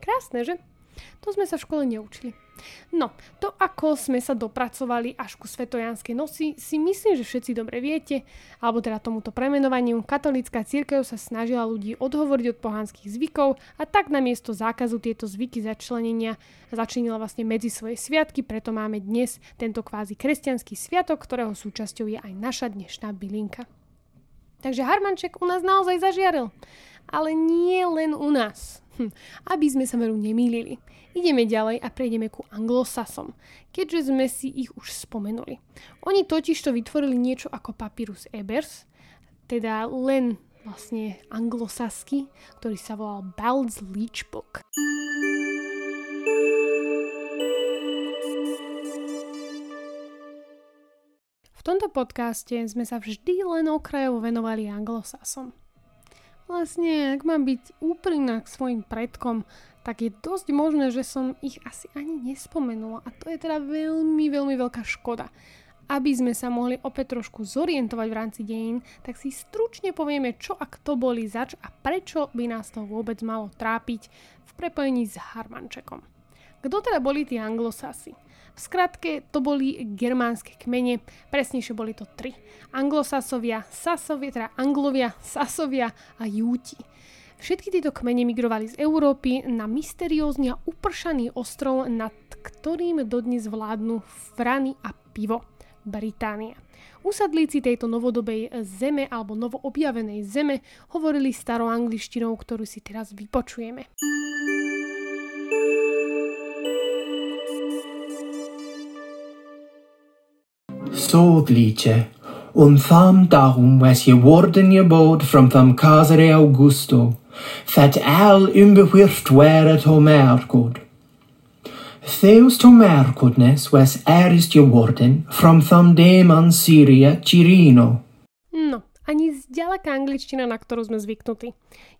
Krásne, že? To sme sa v škole neučili. No, to ako sme sa dopracovali až ku Svetojanskej noci, si myslím, že všetci dobre viete, alebo teda tomuto premenovaniu katolická církev sa snažila ľudí odhovoriť od pohanských zvykov a tak namiesto zákazu tieto zvyky začlenenia začlenila vlastne medzi svoje sviatky, preto máme dnes tento kvázi kresťanský sviatok, ktorého súčasťou je aj naša dnešná bylinka. Takže Harmanček u nás naozaj zažiaril. Ale nie len u nás. Hm, aby sme sa veru nemýlili. Ideme ďalej a prejdeme ku anglosasom, keďže sme si ich už spomenuli. Oni totiž to vytvorili niečo ako papyrus Ebers, teda len vlastne anglosasky, ktorý sa volal Bald's Leech Book. V tomto podcaste sme sa vždy len okrajovo venovali anglosasom. Vlastne, ak mám byť úprimná k svojim predkom, tak je dosť možné, že som ich asi ani nespomenula. A to je teda veľmi, veľmi veľká škoda. aby sme sa mohli opäť trošku zorientovať v rámci dejín, tak si stručne povieme, čo a kto boli zač a prečo by nás to vôbec malo trápiť v prepojení s Harmančekom. Kto teda boli tí anglosasi? V skratke to boli germánske kmene, presnejšie boli to tri. Anglosasovia, Sasovia, teda Anglovia, Sasovia a Júti. Všetky tieto kmene migrovali z Európy na mysteriózny a upršaný ostrov, nad ktorým dodnes vládnu vrany a pivo. Británia. Usadlíci tejto novodobej zeme alebo novoobjavenej zeme hovorili staroangličtinou, ktorú si teraz vypočujeme.
Soglice, un fam darum as ye warden ye bod from fam casere Augusto, fat al at weret homercod. Theus to mercodnes was aris ye warden from fam daemon Syria Cirino,
Ani zďaleka angličtina, na ktorú sme zvyknutí.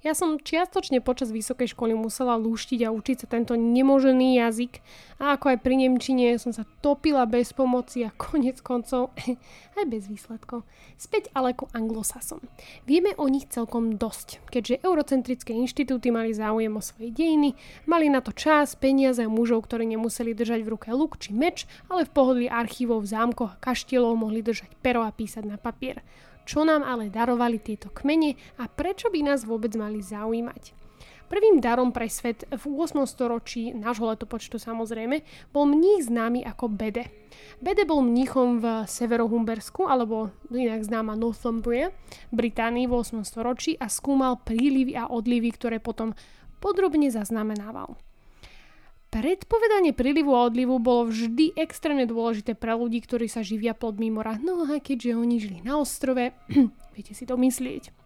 Ja som čiastočne počas vysokej školy musela lúštiť a učiť sa tento nemožený jazyk a ako aj pri Nemčine som sa topila bez pomoci a konec koncov aj bez výsledkov. Späť ale ku anglosasom. Vieme o nich celkom dosť, keďže eurocentrické inštitúty mali záujem o svoje dejiny, mali na to čas, peniaze a mužov, ktorí nemuseli držať v ruke luk či meč, ale v pohodlí archívov v zámkoch a kaštielov mohli držať pero a písať na papier. Čo nám ale darovali tieto kmene a prečo by nás vôbec mali zaujímať? Prvým darom pre svet v 8. storočí, nášho letopočtu samozrejme, bol mních známy ako Bede. Bede bol mníchom v Severohumbersku, alebo inak známa Northumbria, Británii v 8. storočí a skúmal prílivy a odlivy, ktoré potom podrobne zaznamenával. Predpovedanie prílivu a odlivu bolo vždy extrémne dôležité pre ľudí, ktorí sa živia plodmi mora. No a keďže oni žili na ostrove, viete si to myslieť.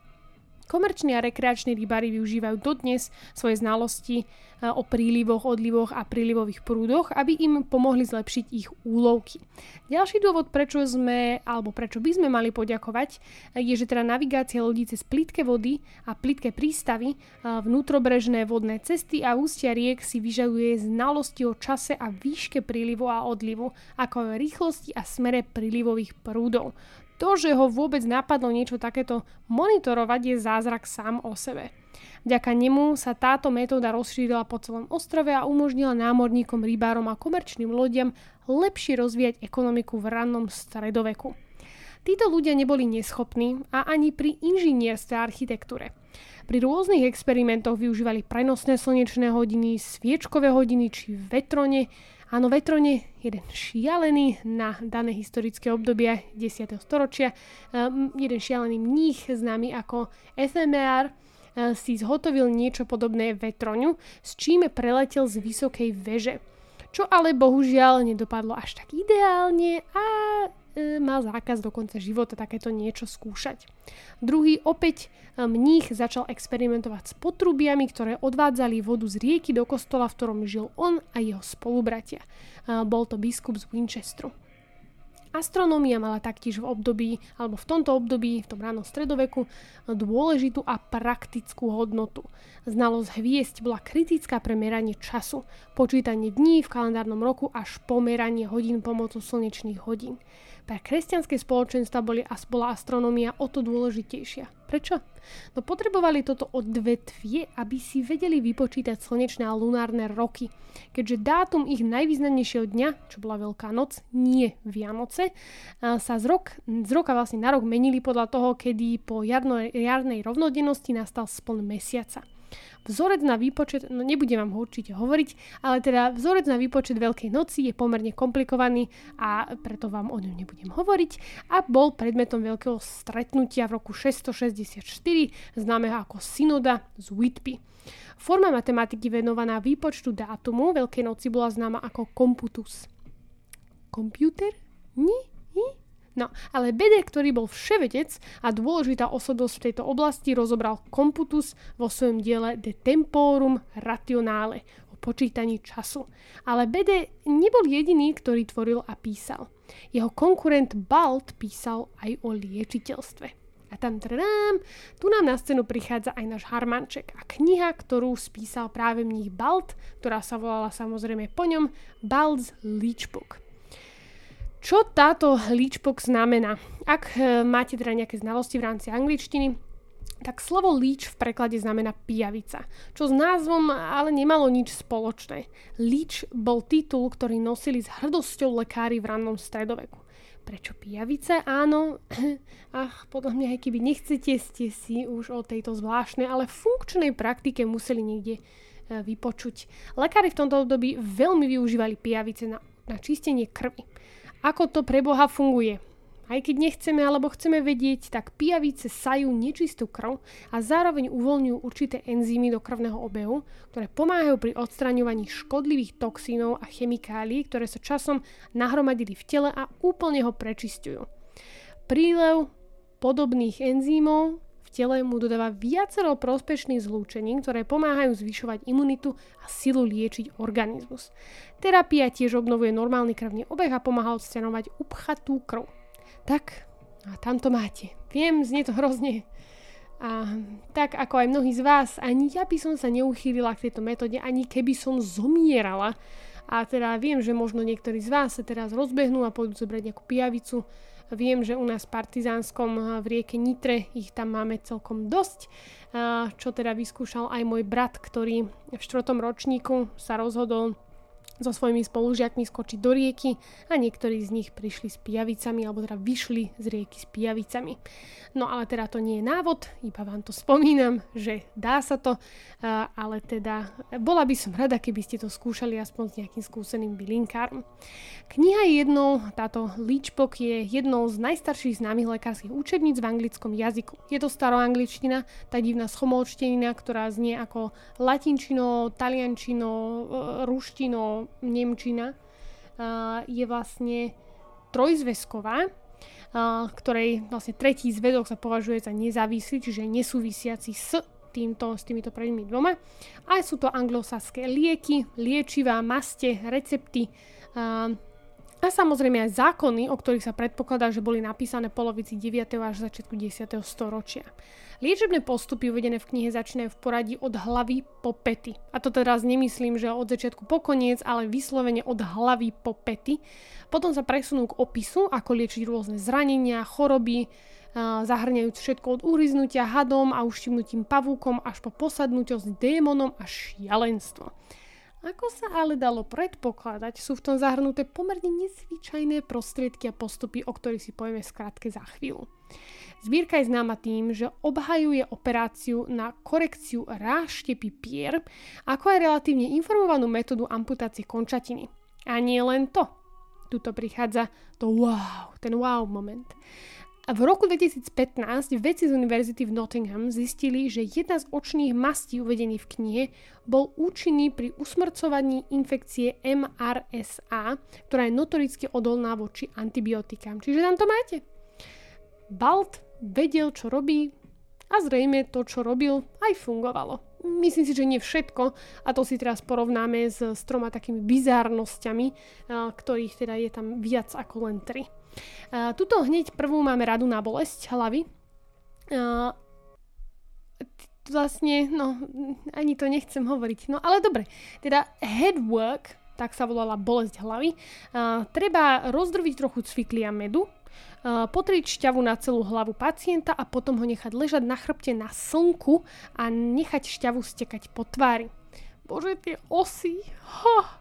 Komerční a rekreační rybári využívajú dodnes svoje znalosti eh, o prílivoch, odlivoch a prílivových prúdoch, aby im pomohli zlepšiť ich úlovky. Ďalší dôvod, prečo sme, alebo prečo by sme mali poďakovať, eh, je, že teda navigácia ľudí cez plitké vody a plitké prístavy, eh, vnútrobrežné vodné cesty a ústia riek si vyžaduje znalosti o čase a výške prílivu a odlivu, ako aj rýchlosti a smere prílivových prúdov. To, že ho vôbec napadlo niečo takéto monitorovať, je zázrak sám o sebe. Vďaka nemu sa táto metóda rozšírila po celom ostrove a umožnila námorníkom, rybárom a komerčným lodiam lepšie rozvíjať ekonomiku v rannom stredoveku. Títo ľudia neboli neschopní a ani pri inžinierstve a architektúre. Pri rôznych experimentoch využívali prenosné slnečné hodiny, sviečkové hodiny či vetrone Áno, Vetrone, jeden šialený na dané historické obdobie 10. storočia, um, jeden šialený mních známy ako FMR, uh, si zhotovil niečo podobné Vetroňu, s čím preletel z vysokej veže. Čo ale bohužiaľ nedopadlo až tak ideálne a Mal zákaz do konca života takéto niečo skúšať. Druhý opäť e, mních začal experimentovať s potrubiami, ktoré odvádzali vodu z rieky do kostola, v ktorom žil on a jeho spolubratia. E, bol to biskup z Winchesteru. Astronómia mala taktiež v období, alebo v tomto období, v tom ránom stredoveku, dôležitú a praktickú hodnotu. Znalosť hviezd bola kritická pre meranie času, počítanie dní v kalendárnom roku až pomeranie hodín pomocou slnečných hodín. Pre kresťanské spoločenstva boli, bola astronómia o to dôležitejšia. Prečo? No potrebovali toto odvetvie, aby si vedeli vypočítať slnečné a lunárne roky. Keďže dátum ich najvýznamnejšieho dňa, čo bola Veľká noc, nie Vianoce, sa z, rok, z roka vlastne na rok menili podľa toho, kedy po jarno, jarnej rovnodennosti nastal spln mesiaca. Vzorec na výpočet, no nebudem vám ho určite hovoriť, ale teda vzorec na výpočet Veľkej noci je pomerne komplikovaný a preto vám o ňom nebudem hovoriť a bol predmetom veľkého stretnutia v roku 664 známeho ako synoda z Whitby. Forma matematiky venovaná výpočtu dátumu Veľkej noci bola známa ako komputus. Komputer? Nie? No, ale Bede, ktorý bol vševedec a dôležitá osobnosť v tejto oblasti, rozobral Komputus vo svojom diele De Temporum Rationale o počítaní času. Ale Bede nebol jediný, ktorý tvoril a písal. Jeho konkurent Balt písal aj o liečiteľstve. A tam tradám, tu nám na scénu prichádza aj náš Harmanček a kniha, ktorú spísal práve mních Balt, ktorá sa volala samozrejme po ňom Balt's Leechbook. Čo táto leechbox znamená? Ak e, máte teda nejaké znalosti v rámci angličtiny, tak slovo leech v preklade znamená pijavica, čo s názvom ale nemalo nič spoločné. Leech bol titul, ktorý nosili s hrdosťou lekári v rannom stredoveku. Prečo pijavice? Áno, ach, podľa mňa, aj keby nechcete, ste si už o tejto zvláštnej, ale funkčnej praktike museli niekde e, vypočuť. Lekári v tomto období veľmi využívali pijavice na, na čistenie krvi. Ako to pre Boha funguje? Aj keď nechceme alebo chceme vedieť, tak pijavice sajú nečistú krv a zároveň uvoľňujú určité enzymy do krvného obehu, ktoré pomáhajú pri odstraňovaní škodlivých toxínov a chemikálií, ktoré sa časom nahromadili v tele a úplne ho prečistujú. Prílev podobných enzýmov tele mu dodáva viacero prospešných zlúčení, ktoré pomáhajú zvyšovať imunitu a silu liečiť organizmus. Terapia tiež obnovuje normálny krvný obeh a pomáha odstraňovať upchatú krv. Tak, a tam to máte. Viem, znie to hrozne. A tak ako aj mnohí z vás, ani ja by som sa neuchýlila k tejto metóde, ani keby som zomierala. A teda viem, že možno niektorí z vás sa teraz rozbehnú a pôjdu zobrať nejakú pijavicu, Viem, že u nás v Partizánskom eh, v rieke Nitre ich tam máme celkom dosť, eh, čo teda vyskúšal aj môj brat, ktorý v štvrtom ročníku sa rozhodol so svojimi spolužiakmi skočiť do rieky a niektorí z nich prišli s pijavicami alebo teda vyšli z rieky s pijavicami. No ale teda to nie je návod, iba vám to spomínam, že dá sa to, ale teda bola by som rada, keby ste to skúšali aspoň s nejakým skúseným bylinkárom. Kniha je jednou, táto Leechbook je jednou z najstarších známych lekárskych učebníc v anglickom jazyku. Je to staroangličtina, tá divná schomolčtenina, ktorá znie ako latinčino, taliančino, e, ruštino, Nemčina je vlastne trojzväzková, ktorej vlastne tretí zväzok sa považuje za nezávislý, čiže nesúvisiaci s týmto, s týmito prvými dvoma. A sú to anglosaské lieky, liečivá, maste, recepty, a samozrejme aj zákony, o ktorých sa predpokladá, že boli napísané polovici 9. až začiatku 10. storočia. Liečebné postupy uvedené v knihe začínajú v poradí od hlavy po pety. A to teraz nemyslím, že od začiatku po koniec, ale vyslovene od hlavy po pety. Potom sa presunú k opisu, ako liečiť rôzne zranenia, choroby, zahrňajúc všetko od uhryznutia hadom a uštimnutím pavúkom až po posadnutie s démonom a šialenstvo. Ako sa ale dalo predpokladať, sú v tom zahrnuté pomerne nezvyčajné prostriedky a postupy, o ktorých si povieme skrátke za chvíľu. Zbierka je známa tým, že obhajuje operáciu na korekciu ráštepy pier, ako aj relatívne informovanú metódu amputácie končatiny. A nie len to. Tuto prichádza to wow, ten wow moment. A v roku 2015 vedci z univerzity v Nottingham zistili, že jedna z očných mastí uvedených v knihe bol účinný pri usmrcovaní infekcie MRSA, ktorá je notoricky odolná voči antibiotikám. Čiže tam to máte. Balt vedel, čo robí a zrejme to, čo robil, aj fungovalo. Myslím si, že nie všetko a to si teraz porovnáme s, s troma takými bizárnosťami, ktorých teda je tam viac ako len tri. Tuto hneď prvú máme radu na bolesť hlavy. Uh, vlastne, no, ani to nechcem hovoriť. No ale dobre, teda head work, tak sa volala bolesť hlavy. Uh, treba rozdrviť trochu cviklia medu, potriť šťavu na celú hlavu pacienta a potom ho nechať ležať na chrbte na slnku a nechať šťavu stekať po tvári. Bože, tie osy, ha,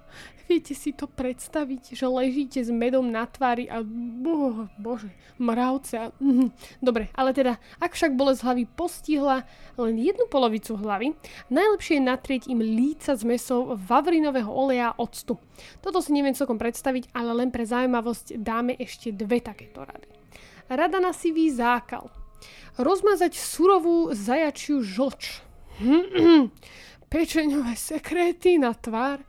Viete si to predstaviť, že ležíte s medom na tvári a oh, bože, mravce. A, mm, dobre, ale teda, ak však bolesť hlavy postihla len jednu polovicu hlavy, najlepšie je natrieť im líca s mesou vavrinového oleja a octu. Toto si neviem celkom predstaviť, ale len pre zaujímavosť dáme ešte dve takéto rady. Rada na sivý zákal. Rozmazať surovú zajačiu žlč. Pečeňové sekréty na tvár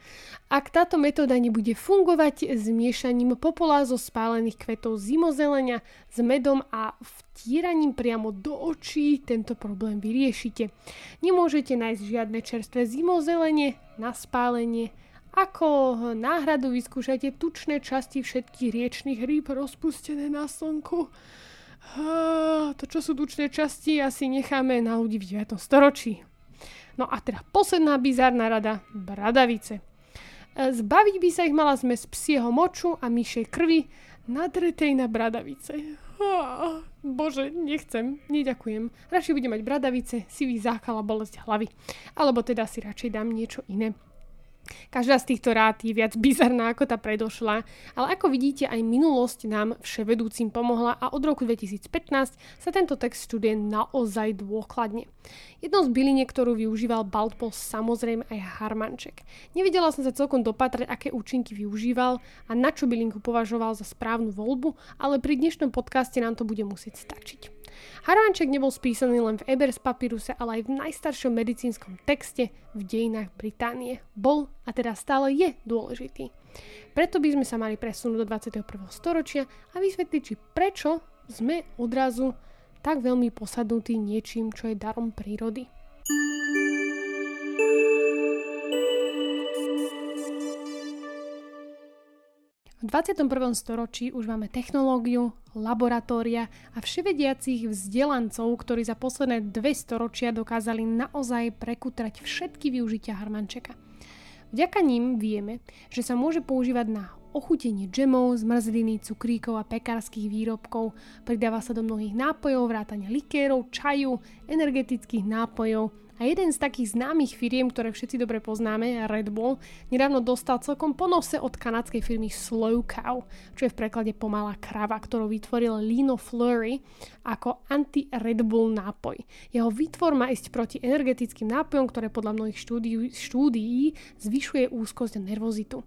ak táto metóda nebude fungovať zmiešaním popola zo spálených kvetov zimozelenia s medom a vtíraním priamo do očí tento problém vyriešite. Nemôžete nájsť žiadne čerstvé zimozelenie na spálenie. Ako náhradu vyskúšajte tučné časti všetkých riečných rýb rozpustené na slnku. To, čo sú tučné časti, asi necháme na ľudí v 9. storočí. No a teda posledná bizárna rada, bradavice. Zbaviť by sa ich mala zmes psieho moču a myšej krvi, nadretej na bradavice. Oh, bože, nechcem, neďakujem. Radšej budem mať bradavice, sivý záchal a bolesť hlavy. Alebo teda si radšej dám niečo iné. Každá z týchto rád je viac bizarná ako tá predošla, ale ako vidíte aj minulosť nám vševedúcim pomohla a od roku 2015 sa tento text študuje naozaj dôkladne. Jednou z byliniek, ktorú využíval Balt, bol samozrejme aj harmanček. Nevidela som sa celkom dopatrať, aké účinky využíval a na čo bylinku považoval za správnu voľbu, ale pri dnešnom podcaste nám to bude musieť stačiť. Harvanček nebol spísaný len v Ebers papíruse, ale aj v najstaršom medicínskom texte v dejinách Británie. Bol a teda stále je dôležitý. Preto by sme sa mali presunúť do 21. storočia a vysvetliť, či prečo sme odrazu tak veľmi posadnutí niečím, čo je darom prírody. V 21. storočí už máme technológiu, laboratória a vševediacich vzdelancov, ktorí za posledné dve storočia dokázali naozaj prekutrať všetky využitia harmančeka. Vďaka ním vieme, že sa môže používať na ochutenie džemov, zmrzliny, cukríkov a pekárskych výrobkov. Pridáva sa do mnohých nápojov, vrátania likérov, čaju, energetických nápojov, a jeden z takých známych firiem, ktoré všetci dobre poznáme, Red Bull, nedávno dostal celkom po nose od kanadskej firmy Slow Cow, čo je v preklade pomalá krava, ktorú vytvoril Lino Flurry ako anti-Red Bull nápoj. Jeho výtvor má ísť proti energetickým nápojom, ktoré podľa mnohých štúdií, štúdií zvyšuje úzkosť a nervozitu.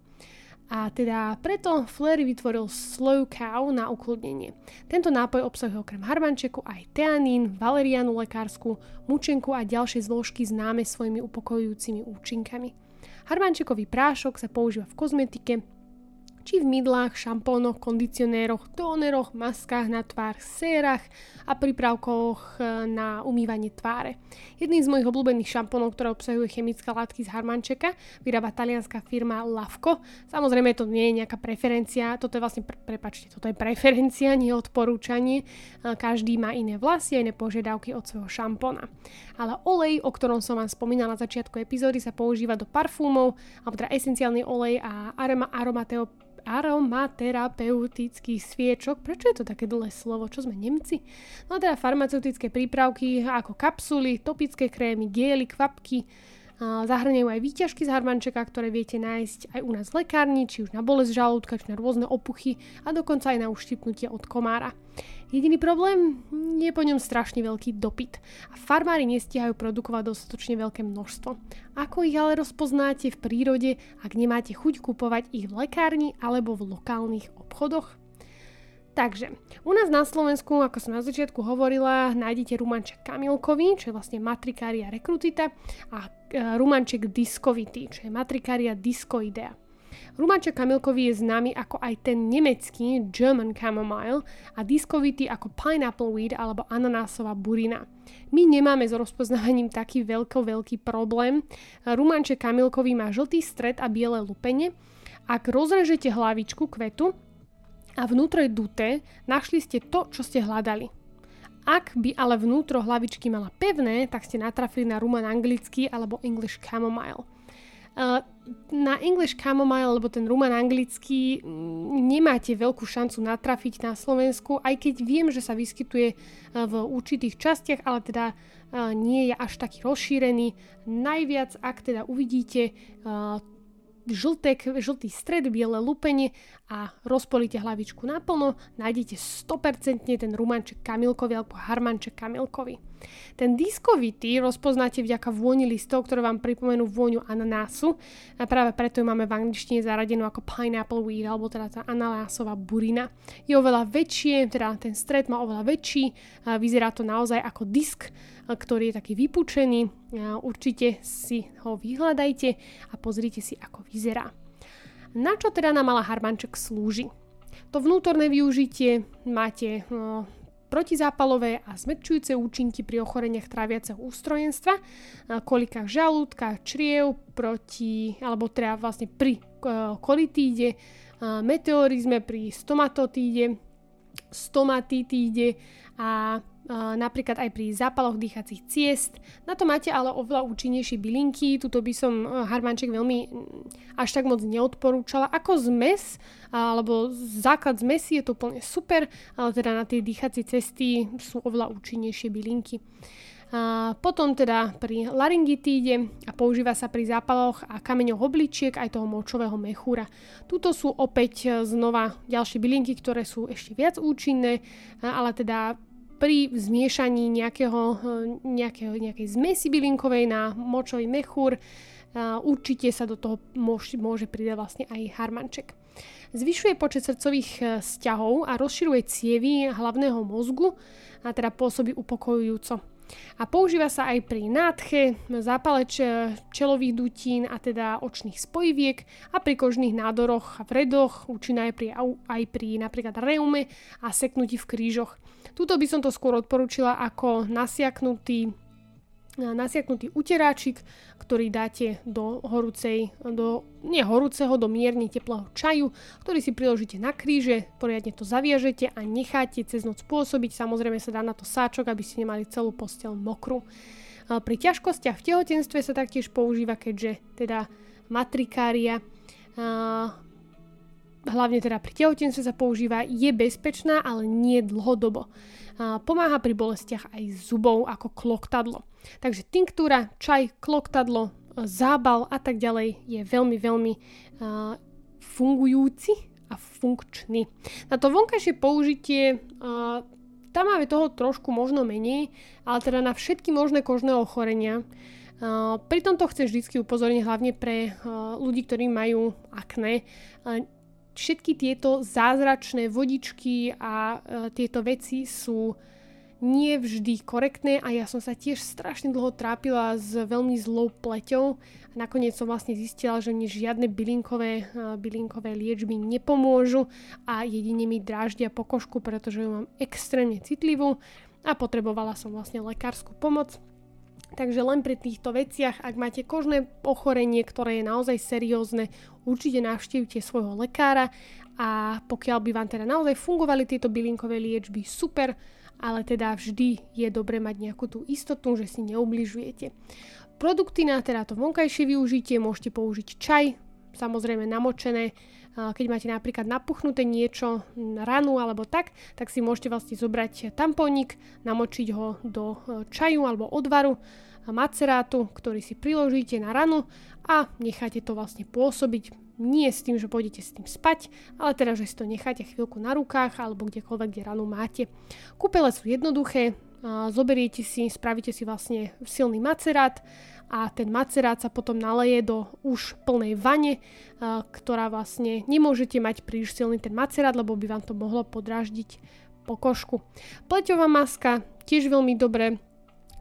A teda preto Flery vytvoril Slow Cow na ukludnenie. Tento nápoj obsahuje okrem harmančeku aj teanín, valerianu lekársku, mučenku a ďalšie zložky známe svojimi upokojujúcimi účinkami. Harmančekový prášok sa používa v kozmetike, či v mydlách, šampónoch, kondicionéroch, tóneroch, maskách na tvár, sérach a prípravkoch e, na umývanie tváre. Jedným z mojich obľúbených šampónov, ktoré obsahujú chemické látky z Harmančeka, vyrába talianská firma Lavko. Samozrejme to nie je nejaká preferencia, toto je vlastne, pre, prepačte, toto je preferencia, nie odporúčanie. E, každý má iné vlasy a iné požiadavky od svojho šampóna. Ale olej, o ktorom som vám spomínala na začiatku epizódy, sa používa do parfúmov, alebo teda esenciálny olej a aroma, aromateo aromaterapeutických sviečok. Prečo je to také dlhé slovo? Čo sme Nemci? No teda farmaceutické prípravky ako kapsuly, topické krémy, gély, kvapky, Zahrňajú aj výťažky z harmančeka, ktoré viete nájsť aj u nás v lekárni, či už na bolesť žalúdka, či na rôzne opuchy a dokonca aj na uštipnutie od komára. Jediný problém je po ňom strašne veľký dopyt a farmári nestihajú produkovať dostatočne veľké množstvo. Ako ich ale rozpoznáte v prírode, ak nemáte chuť kupovať ich v lekárni alebo v lokálnych obchodoch? Takže, u nás na Slovensku, ako som na začiatku hovorila, nájdete rumanček kamilkový, čo je vlastne matrikária recrutita a e, rumanček discovity, čo je matrikária discoidea. Rumanček kamilkový je známy ako aj ten nemecký German chamomile a discovity ako pineapple weed alebo ananásová burina. My nemáme s rozpoznávaním taký veľko veľký problém. Rumanček kamilkový má žltý stred a biele lupene. Ak rozrežete hlavičku kvetu, a vnútro je duté, našli ste to, čo ste hľadali. Ak by ale vnútro hlavičky mala pevné, tak ste natrafili na ruman anglický alebo English chamomile. Na English chamomile, alebo ten ruman anglický, nemáte veľkú šancu natrafiť na Slovensku, aj keď viem, že sa vyskytuje v určitých častiach, ale teda nie je až taký rozšírený. Najviac, ak teda uvidíte žlté, žltý stred, biele lupenie a rozpolite hlavičku naplno, nájdete 100% ten rumanček kamilkový alebo harmanček kamilkový. Ten diskovitý rozpoznáte vďaka vôni listov, ktoré vám pripomenú vôňu ananásu a práve preto ju máme v angličtine zaradenú ako pineapple weed alebo teda tá ananásová burina. Je oveľa väčšie, teda ten stred má oveľa väčší, a vyzerá to naozaj ako disk, ktorý je taký vypučený. Určite si ho vyhľadajte a pozrite si, ako vyzerá. Na čo teda nám mala harmanček slúži? To vnútorné využitie máte no, protizápalové a zmekčujúce účinky pri ochoreniach tráviaceho ústrojenstva, kolikách žalúdka, čriev, proti, alebo teda vlastne pri kolitíde, meteorizme, pri stomatotíde, stomatitíde a napríklad aj pri zápaloch dýchacích ciest. Na to máte ale oveľa účinnejšie bylinky, tuto by som harmanček veľmi až tak moc neodporúčala. Ako zmes, alebo základ zmesi je to úplne super, ale teda na tie dýchacie cesty sú oveľa účinnejšie bylinky. A potom teda pri laryngitíde a používa sa pri zápaloch a kameňoch obličiek aj toho močového mechúra. Tuto sú opäť znova ďalšie bylinky, ktoré sú ešte viac účinné, ale teda pri zmiešaní nejakého, e, nejakého, nejakej zmesi bylinkovej na močový mechúr určite sa do toho môže, môže pridať vlastne aj harmanček. Zvyšuje počet srdcových vzťahov a rozširuje cievy hlavného mozgu a teda pôsobí upokojujúco a používa sa aj pri nádche, zápale čelových dutín a teda očných spojiviek a pri kožných nádoroch a vredoch, účinná aj pri, aj pri napríklad reume a seknutí v krížoch. Tuto by som to skôr odporúčila ako nasiaknutý nasiaknutý uteráčik, ktorý dáte do horúcej, do, nie horúceho, do mierne teplého čaju, ktorý si priložíte na kríže, poriadne to zaviažete a necháte cez noc pôsobiť. Samozrejme sa dá na to sáčok, aby ste nemali celú postel mokrú. Pri ťažkostiach v tehotenstve sa taktiež používa, keďže teda matrikária hlavne teda pri tehotenstve sa používa, je bezpečná, ale nie dlhodobo. Pomáha pri bolestiach aj zubov ako kloktadlo. Takže tinktúra, čaj, kloktadlo, zábal a tak ďalej je veľmi, veľmi fungujúci a funkčný. Na to vonkajšie použitie tam máme toho trošku možno menej, ale teda na všetky možné kožné ochorenia. Pri tomto chcem vždy upozorniť hlavne pre ľudí, ktorí majú akné. Všetky tieto zázračné vodičky a e, tieto veci sú nie vždy korektné a ja som sa tiež strašne dlho trápila s veľmi zlou pleťou a nakoniec som vlastne zistila, že mne žiadne bylinkové, e, bylinkové liečby nepomôžu a jedine mi dráždia pokožku, pretože ju mám extrémne citlivú a potrebovala som vlastne lekárskú pomoc. Takže len pri týchto veciach, ak máte kožné ochorenie, ktoré je naozaj seriózne, určite navštívte svojho lekára a pokiaľ by vám teda naozaj fungovali tieto bylinkové liečby, super, ale teda vždy je dobre mať nejakú tú istotu, že si neubližujete. Produkty na teda to vonkajšie využitie môžete použiť čaj, samozrejme namočené, keď máte napríklad napuchnuté niečo, ranu alebo tak, tak si môžete vlastne zobrať tampónik, namočiť ho do e, čaju alebo odvaru, macerátu, ktorý si priložíte na ranu a necháte to vlastne pôsobiť nie s tým, že pôjdete s tým spať, ale teda, že si to necháte chvíľku na rukách alebo kdekoľvek, kde ranu máte. Kúpele sú jednoduché, zoberiete si, spravíte si vlastne silný macerát, a ten macerát sa potom naleje do už plnej vane, ktorá vlastne nemôžete mať príliš silný ten macerát, lebo by vám to mohlo podráždiť pokožku. Pleťová maska tiež veľmi dobre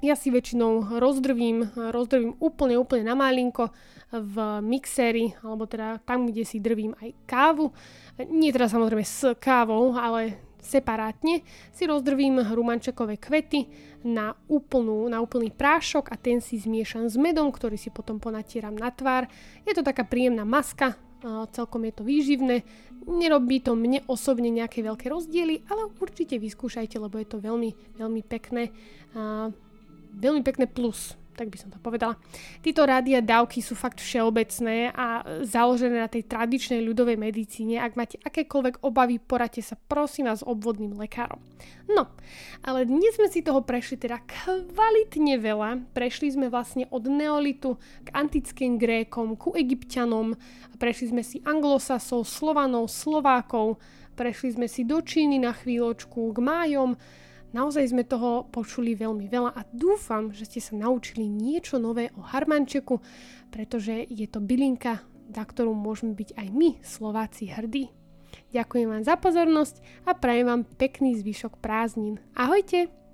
ja si väčšinou rozdrvím, rozdrvím úplne, úplne na malinko v mixéri, alebo teda tam, kde si drvím aj kávu. Nie teda samozrejme s kávou, ale separátne si rozdrvím hrumančekové kvety na, úplnú, na úplný prášok a ten si zmiešam s medom, ktorý si potom ponatieram na tvár. Je to taká príjemná maska, celkom je to výživné, nerobí to mne osobne nejaké veľké rozdiely, ale určite vyskúšajte, lebo je to veľmi, veľmi pekné, veľmi pekné plus tak by som to povedala. Títo rádia dávky sú fakt všeobecné a založené na tej tradičnej ľudovej medicíne. Ak máte akékoľvek obavy, poradte sa prosím vás s obvodným lekárom. No, ale dnes sme si toho prešli teda kvalitne veľa. Prešli sme vlastne od neolitu k antickým Grékom, ku egyptianom, prešli sme si anglosasov, slovanov, slovákov, prešli sme si do Číny na chvíľočku, k májom, Naozaj sme toho počuli veľmi veľa a dúfam, že ste sa naučili niečo nové o harmančeku, pretože je to bylinka, na ktorú môžeme byť aj my, Slováci, hrdí. Ďakujem vám za pozornosť a prajem vám pekný zvyšok prázdnin. Ahojte!